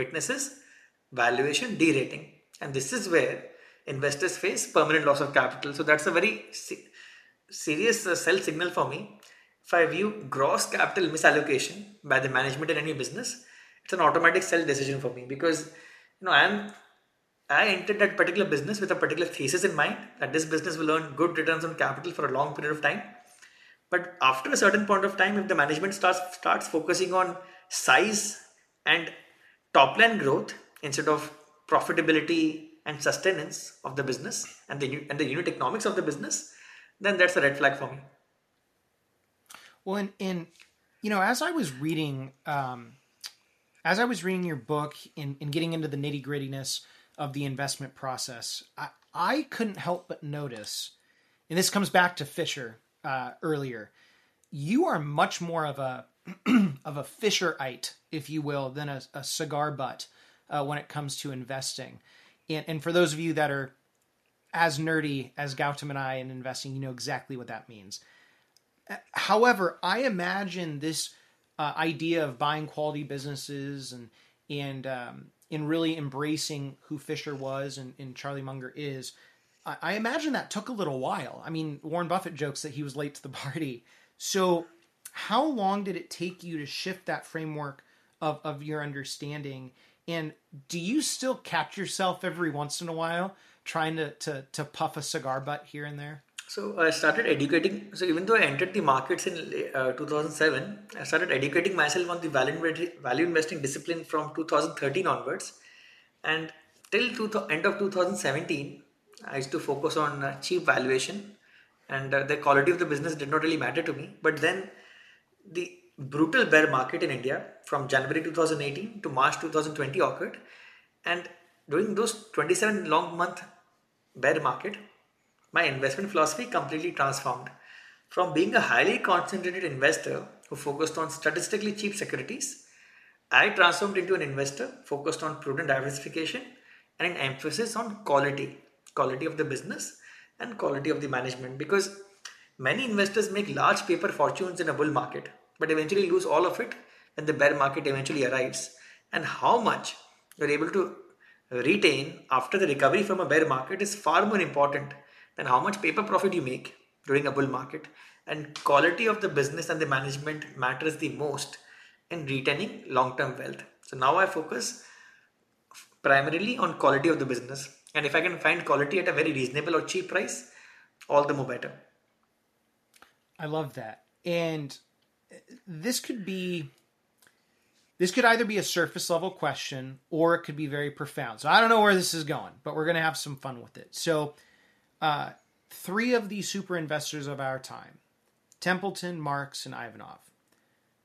witnesses valuation derating. And this is where investors face permanent loss of capital. So that's a very se- serious uh, sell signal for me. If i view gross capital misallocation by the management in any business it's an automatic sell decision for me because you know i'm i entered that particular business with a particular thesis in mind that this business will earn good returns on capital for a long period of time but after a certain point of time, if the management starts starts focusing on size and top line growth instead of profitability and sustenance of the business and the and the unit economics of the business, then that's a red flag for me.
Well, in, in you know, as I was reading, um, as I was reading your book and, and getting into the nitty grittiness of the investment process, I, I couldn't help but notice, and this comes back to Fisher uh, earlier, you are much more of a of a Fisherite, if you will, than a, a cigar butt uh, when it comes to investing. And, and for those of you that are as nerdy as Gautam and I in investing, you know exactly what that means. Uh, however, I imagine this uh, idea of buying quality businesses and and um, in really embracing who Fisher was and, and Charlie Munger is I imagine that took a little while. I mean, Warren Buffett jokes that he was late to the party. So, how long did it take you to shift that framework of, of your understanding? And do you still catch yourself every once in a while trying to, to, to puff a cigar butt here and there?
So I started educating. So even though I entered the markets in uh, 2007, I started educating myself on the value, value investing discipline from 2013 onwards, and till the end of 2017, I used to focus on uh, cheap valuation, and uh, the quality of the business did not really matter to me. But then the brutal bear market in India from January 2018 to March 2020 occurred, and during those 27 long month bear market, my investment philosophy completely transformed. From being a highly concentrated investor who focused on statistically cheap securities, I transformed into an investor focused on prudent diversification and an emphasis on quality quality of the business and quality of the management because many investors make large paper fortunes in a bull market but eventually lose all of it when the bear market eventually arrives and how much you're able to retain after the recovery from a bear market is far more important than how much paper profit you make during a bull market and quality of the business and the management matters the most in retaining long-term wealth so now i focus primarily on quality of the business and if I can find quality at a very reasonable or cheap price, all the more better.
I love that. And this could be this could either be a surface level question or it could be very profound. So I don't know where this is going, but we're going to have some fun with it. So, uh, three of the super investors of our time Templeton, Marks, and Ivanov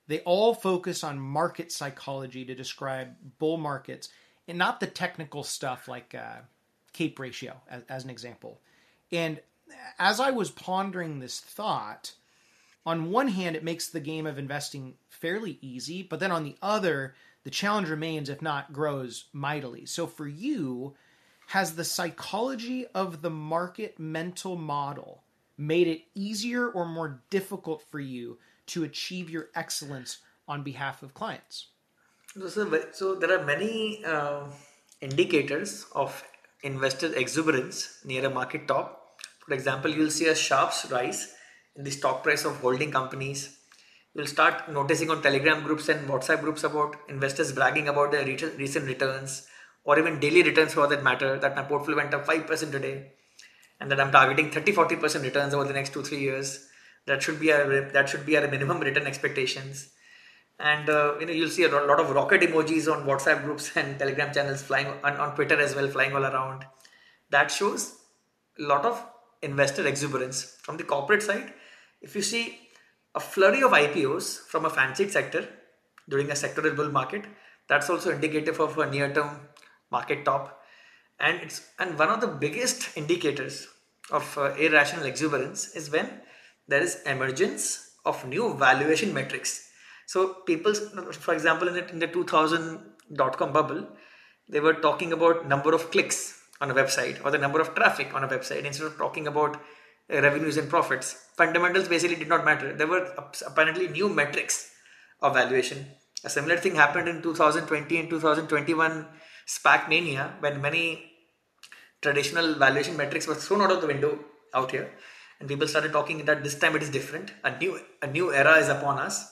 they all focus on market psychology to describe bull markets and not the technical stuff like uh, CAPE ratio as, as an example. And as I was pondering this thought, on one hand, it makes the game of investing fairly easy, but then on the other, the challenge remains, if not grows mightily. So for you, has the psychology of the market mental model made it easier or more difficult for you to achieve your excellence on behalf of clients?
So, so there are many uh, indicators of investor exuberance near a market top. For example, you'll see a sharp rise in the stock price of holding companies. You'll start noticing on Telegram groups and WhatsApp groups about investors bragging about their recent returns or even daily returns for that matter, that my portfolio went up 5% today and that I'm targeting 30 40% returns over the next two, three years. That should be a that should be our minimum return expectations. And uh, you know you'll see a lot of rocket emojis on WhatsApp groups and Telegram channels flying on Twitter as well, flying all around. That shows a lot of investor exuberance from the corporate side. If you see a flurry of IPOs from a fancied sector during a sectoral bull market, that's also indicative of a near-term market top. And it's and one of the biggest indicators of uh, irrational exuberance is when there is emergence of new valuation metrics. So people for example in the, in the 2000 dot-com bubble they were talking about number of clicks on a website or the number of traffic on a website instead of talking about uh, revenues and profits. Fundamentals basically did not matter. There were apparently new metrics of valuation. A similar thing happened in 2020 and 2021 SPAC mania when many traditional valuation metrics were thrown out of the window out here and people started talking that this time it is different a new a new era is upon us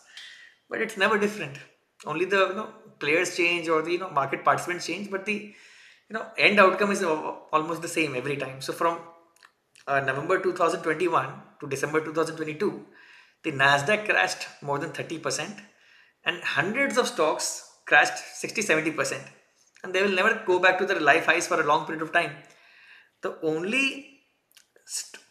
but it's never different. Only the you know players change or the you know market participants change but the you know end outcome is almost the same every time. So from uh, november 2021 to december 2022 the nasdaq crashed more than 30% and hundreds of stocks crashed 60 70% and they will never go back to their life highs for a long period of time. The only st-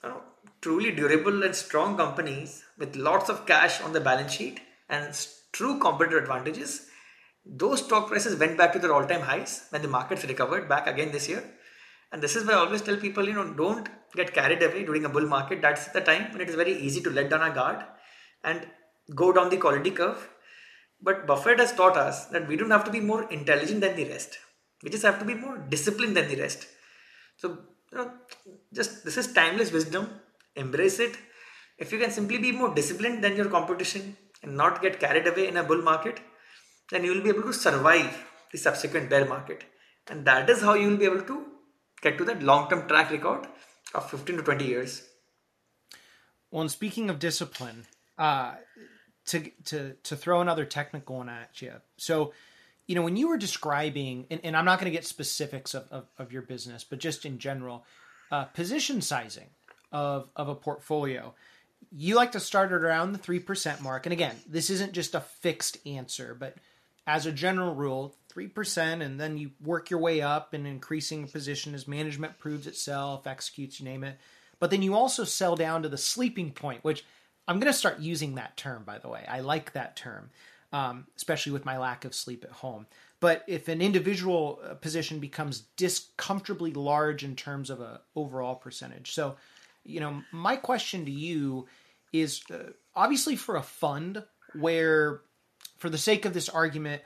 truly durable and strong companies with lots of cash on the balance sheet and true competitive advantages, those stock prices went back to their all-time highs when the markets recovered back again this year. And this is why I always tell people, you know, don't get carried away during a bull market. That's the time when it is very easy to let down our guard and go down the quality curve but Buffett has taught us that we don't have to be more intelligent than the rest. We just have to be more disciplined than the rest. So, you know, just this is timeless wisdom. Embrace it. If you can simply be more disciplined than your competition and not get carried away in a bull market, then you will be able to survive the subsequent bear market. And that is how you will be able to get to that long term track record of 15 to 20 years.
Well, and speaking of discipline, uh, to to to throw another technical one at you. So, you know, when you were describing, and, and I'm not going to get specifics of, of, of, your business, but just in general, uh, position sizing of of a portfolio, you like to start it around the three percent mark. And again, this isn't just a fixed answer, but as a general rule, three percent, and then you work your way up and increasing position as management proves itself, executes, you name it. But then you also sell down to the sleeping point, which I'm going to start using that term, by the way. I like that term, um, especially with my lack of sleep at home. But if an individual uh, position becomes discomfortably large in terms of a overall percentage, so you know, my question to you is uh, obviously for a fund where, for the sake of this argument,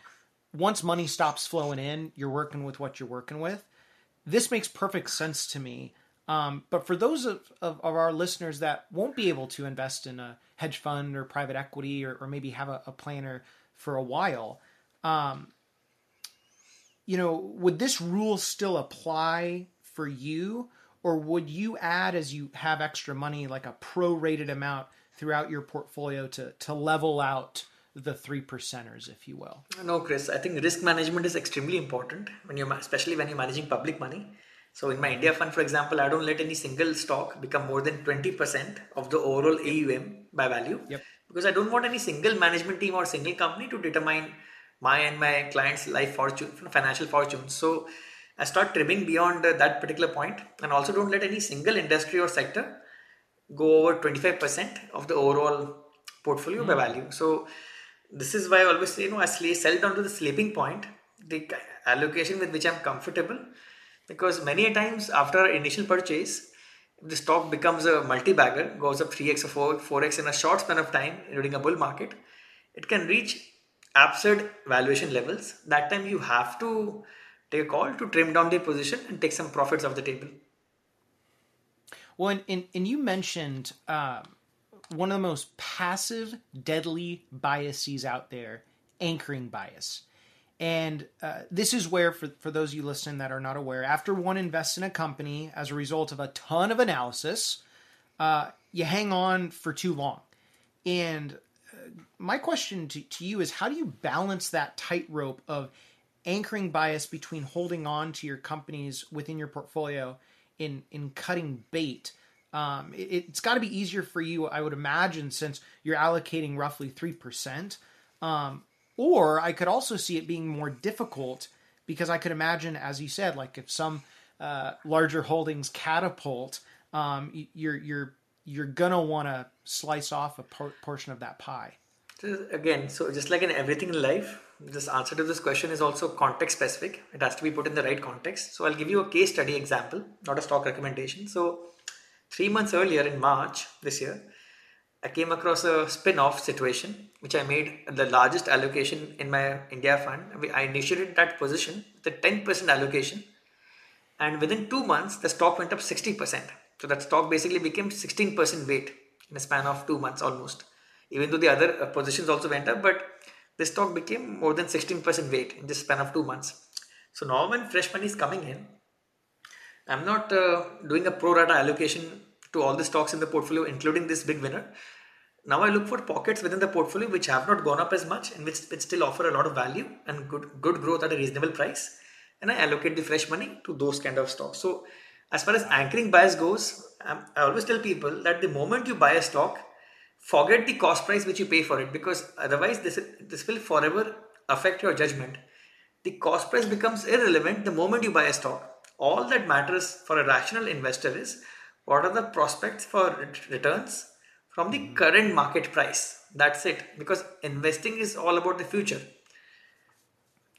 once money stops flowing in, you're working with what you're working with. This makes perfect sense to me um, but for those of, of, of, our listeners that won't be able to invest in a hedge fund or private equity or, or maybe have a, a, planner for a while, um, you know, would this rule still apply for you? Or would you add as you have extra money, like a prorated amount throughout your portfolio to, to level out the three percenters, if you will?
No, Chris. I think risk management is extremely important when you're, especially when you're managing public money so in my India fund, for example, I don't let any single stock become more than 20% of the overall AUM by value.
Yep.
Because I don't want any single management team or single company to determine my and my client's life fortune, financial fortune. So I start trimming beyond that particular point and also don't let any single industry or sector go over 25% of the overall portfolio mm-hmm. by hmm. value. So this is why I always say, you know, I sell down to the sleeping point, the allocation with which I'm comfortable because many times after initial purchase the stock becomes a multi-bagger goes up 3x or 4, 4x in a short span of time during a bull market it can reach absurd valuation levels, that time you have to take a call to trim down the position and take some profits off the table.
Well, and, and, and you mentioned um, one of the most passive, deadly biases out there anchoring bias. And uh, this is where, for, for those of you listening that are not aware, after one invests in a company as a result of a ton of analysis, uh, you hang on for too long. And uh, my question to, to you is how do you balance that tightrope of anchoring bias between holding on to your companies within your portfolio in, in cutting bait? Um, it, has got to be easier for you, I would imagine, since you're allocating roughly 3%. Um, or I could also see it being more difficult because I could imagine, as you said, like if some uh, larger holdings catapult, um, you're you're you're gonna want to slice off a por- portion of that pie.
Again, so just like in everything in life, this answer to this question is also context specific. It has to be put in the right context. So I'll give you a case study example, not a stock recommendation. So three months earlier in March this year, I came across a spin-off situation which I made the largest allocation in my India fund. I initiated that position with a 10% allocation, and within two months the stock went up 60%. So that stock basically became 16% weight in a span of two months almost. Even though the other uh, positions also went up, but this stock became more than 16% weight in this span of two months. So now when fresh money is coming in, I'm not uh, doing a pro rata allocation to all the stocks in the portfolio, including this big winner. Now I look for pockets within the portfolio which have not gone up as much and which, which still offer a lot of value and good good growth at a reasonable price. And I allocate the fresh money to those kind of stocks. So as far as anchoring bias goes, I always tell people that the moment you buy a stock, forget the cost price which you pay for it because otherwise this this will forever affect your judgment. The cost price becomes irrelevant the moment you buy a stock. All that matters for a rational investor is what are the prospects for returns from the current market price. That's it. Because investing is all about the future.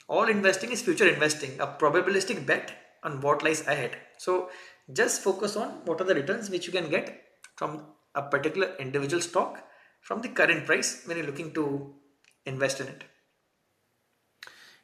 All investing is future investing, a probabilistic bet on what lies ahead. So just focus on what are the returns which you can get from a particular individual stock from the current price when you're looking to invest in it.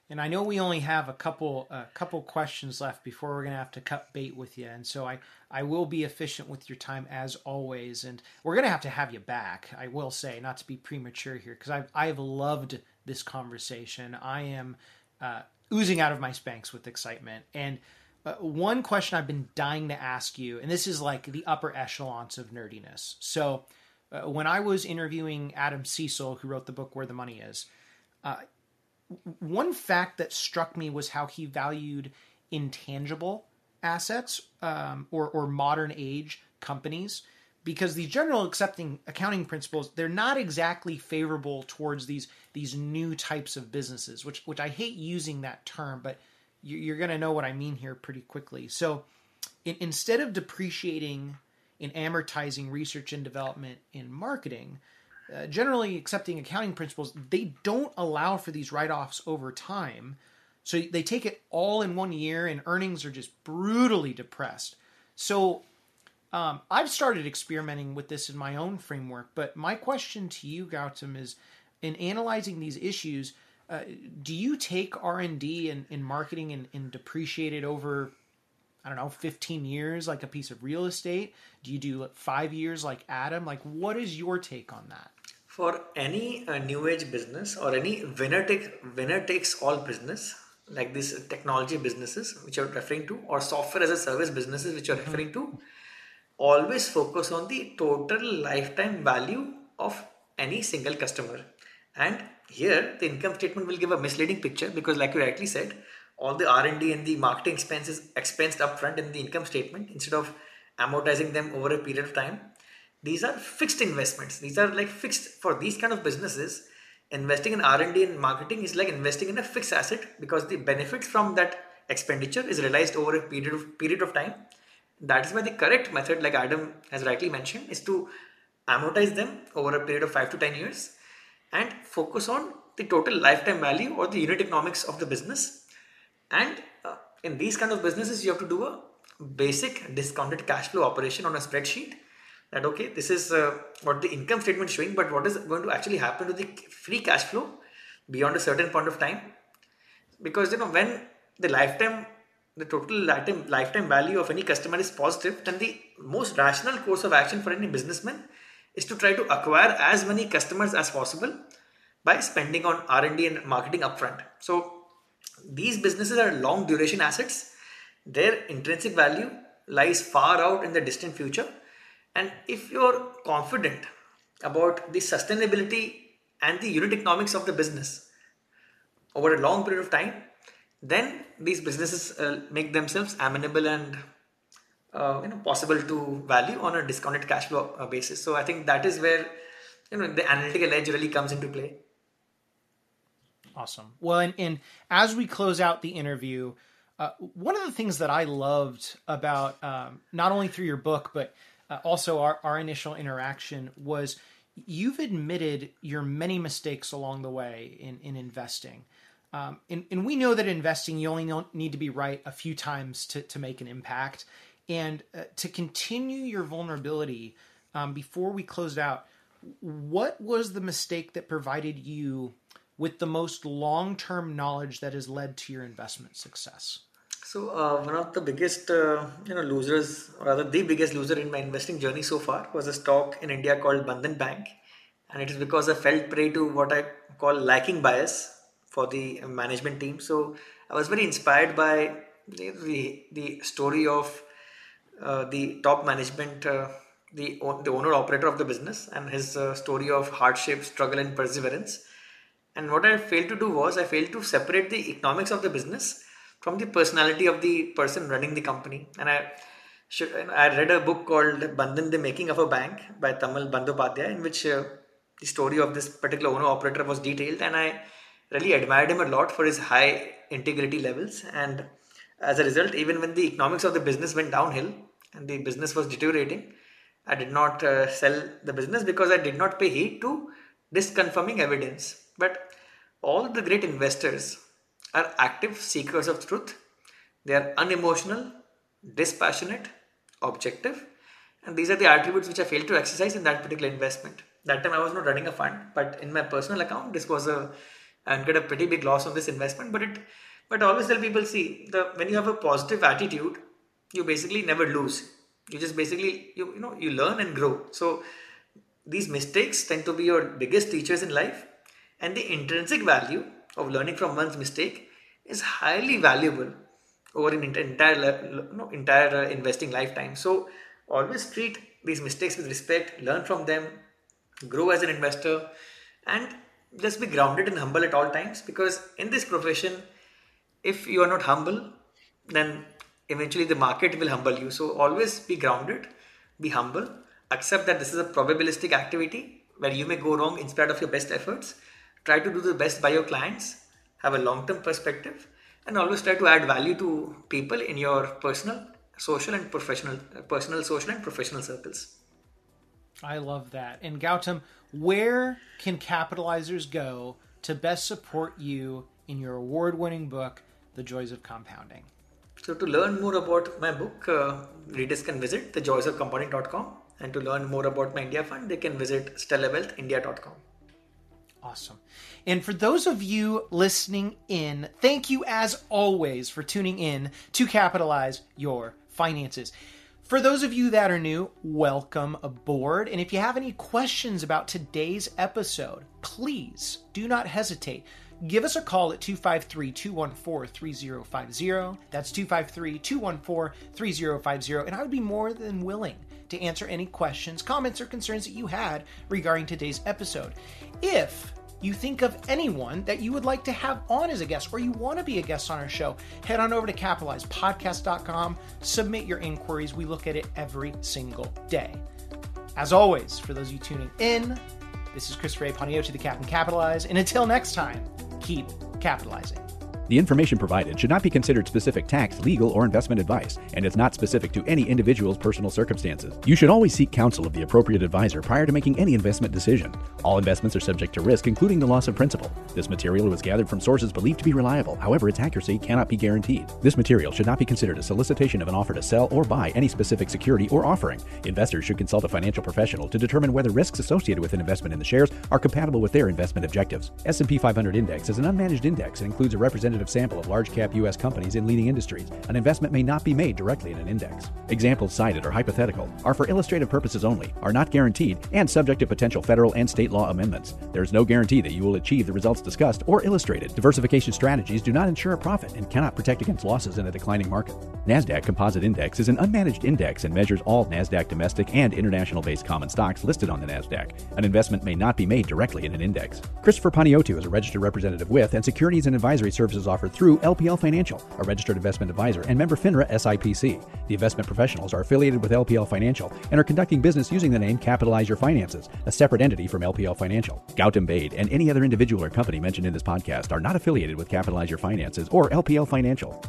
And I know we only have a couple a couple questions left before we're going to have to cut bait with you. And so I I will be efficient with your time as always. And we're going to have to have you back. I will say, not to be premature here, because I've I've loved this conversation. I am uh, oozing out of my Spanx with excitement. And uh, one question I've been dying to ask you, and this is like the upper echelons of nerdiness. So. Uh, when I was interviewing Adam Seessel, who wrote the book Where the Money Is, uh, one fact that struck me was how he valued intangible assets um, or, or modern age companies because these general accepting accounting principles they're not exactly favorable towards these these new types of businesses which which I hate using that term but you're going to know what I mean here pretty quickly. So in, instead of depreciating and amortizing research and development in marketing uh, generally accepting accounting principles, they don't allow for these write offs over time. So they take it all in one year, and earnings are just brutally depressed. So um, I've started experimenting with this in my own framework. But my question to you, Gautam, is in analyzing these issues, uh, do you take R and and marketing and, and depreciate it over I don't know, 15 years like a piece of real estate? Do you do five years like Adam? Like, what is your take on that?
For any uh, new age business or any winner take winner takes all business, like these technology businesses which you're referring to, or software as a service businesses which you're mm-hmm. referring to, always focus on the total lifetime value of any single customer. And here, the income statement will give a misleading picture because, like you rightly said, all the R&D and the marketing expenses expensed upfront in the income statement instead of amortizing them over a period of time. These are fixed investments. These are like fixed for these kind of businesses. Investing in R&D and marketing is like investing in a fixed asset because the benefits from that expenditure is realized over a period of period of time. That is why the correct method, like Adam has rightly mentioned, is to amortize them over a period of five to ten years and focus on the total lifetime value or the unit economics of the business and uh, in these kind of businesses, you have to do a basic discounted cash flow operation on a spreadsheet. That okay, this is uh, what the income statement is showing, but what is going to actually happen to the free cash flow beyond a certain point of time because you know when the lifetime the total lifetime, lifetime value of any customer is positive then the most rational course of action for any businessman is to try to acquire as many customers as possible by spending on r&d and marketing upfront so these businesses are long duration assets their intrinsic value lies far out in the distant future and if you're confident about the sustainability and the unit economics of the business over a long period of time, then these businesses uh, make themselves amenable and uh, you know possible to value on a discounted cash flow uh, basis. So I think that is where you know the analytical edge really comes into play.
Awesome. Well, and, and as we close out the interview, uh, one of the things that I loved about um, not only through your book but uh, also our, our initial interaction was you've admitted your many mistakes along the way in, in investing. Um, and, and we know that investing, you only need to be right a few times to, to make an impact. And uh, to continue your vulnerability, um, before we closed out, what was the mistake that provided you with the most long term knowledge that has led to your investment success?
So uh, one of the biggest, uh, you know, losers, or rather the biggest loser in my investing journey so far, was a stock in India called Bandhan Bank, and it is because I fell prey to what I call liking bias for the management team. So I was very inspired by the the, the story of uh, the top management, uh, the the owner operator of the business, and his uh, story of hardship, struggle, and perseverance. And what I failed to do was I failed to separate the economics of the business from the personality of the person running the company. And I should, I read a book called Bandhan, the Making of a Bank by Tamal Bandyopadhyay, in which uh, the story of this particular owner operator was detailed. And I really admired him a lot for his high integrity levels. And as a result, even when the economics of the business went downhill and the business was deteriorating, I did not uh, sell the business because I did not pay heed to disconfirming evidence. But all the great investors are active seekers of truth. They are unemotional, dispassionate, objective, and these are the attributes which I failed to exercise in that particular investment. That time I was not running a fund, but in my personal account, this was a I incurred a pretty big loss on this investment. But it, but always tell people, see, the when you have a positive attitude, you basically never lose. You just basically you you know you learn and grow. So these mistakes tend to be your biggest teachers in life, and the intrinsic value of learning from one's mistake is highly valuable over an entire entire uh, investing lifetime. So always treat these mistakes with respect, learn from them, grow as an investor, and just be grounded and humble at all times. Because in this profession, if you are not humble, then eventually the market will humble you. So always be grounded, be humble, accept that this is a probabilistic activity where you may go wrong in spite of your best efforts try to do the best by your clients, have a long term perspective, and always try to add value to people in your personal, social, and professional, personal, social, and professional circles.
I love that. And Gautam, where can capitalizers go to best support you in your award winning book, The Joys of Compounding?
So, to learn more about my book, uh, readers can visit thejoysofcompounding.com. And to learn more about my India fund, they can visit stellarwealthindia.com.
Awesome. And for those of you listening in, thank you as always for tuning in to capitalize your finances. For those of you that are new, welcome aboard. And if you have any questions about today's episode, please do not hesitate. Give us a call at 253 214 3050. That's 253 214 3050. And I would be more than willing to answer any questions, comments, or concerns that you had regarding today's episode. If you think of anyone that you would like to have on as a guest or you want to be a guest on our show, head on over to capitalizepodcast.com, submit your inquiries. We look at it every single day. As always, for those of you tuning in, this is Christopher A. Panayiotou, the Captain Capitalize, and until next time, keep capitalizing.
The information provided should not be considered specific tax, legal, or investment advice, and is not specific to any individual's personal circumstances. You should always seek counsel of the appropriate advisor prior to making any investment decision. All investments are subject to risk, including the loss of principal. This material was gathered from sources believed to be reliable, however, its accuracy cannot be guaranteed. This material should not be considered a solicitation of an offer to sell or buy any specific security or offering. Investors should consult a financial professional to determine whether risks associated with an investment in the shares are compatible with their investment objectives. S&P 500 Index is an unmanaged index and includes a representative sample of large cap U.S. companies in leading industries. An investment may not be made directly in an index. Examples cited are hypothetical, are for illustrative purposes only, are not guaranteed, and subject to potential federal and state law amendments. There is no guarantee that you will achieve the results discussed or illustrated. Diversification strategies do not ensure a profit and cannot protect against losses in a declining market. NASDAQ Composite Index is an unmanaged index and measures all NASDAQ domestic and international based common stocks listed on the NASDAQ. An investment may not be made directly in an index. Christopher Panayiotou is a registered representative with and securities and advisory services offered through LPL Financial, a registered investment advisor and member FINRA SIPC. The investment professionals are affiliated with LPL Financial and are conducting business using the name Capitalize Your Finances, a separate entity from LPL Financial. Gautam Baid and any other individual or company mentioned in this podcast are not affiliated with Capitalize Your Finances or LPL Financial.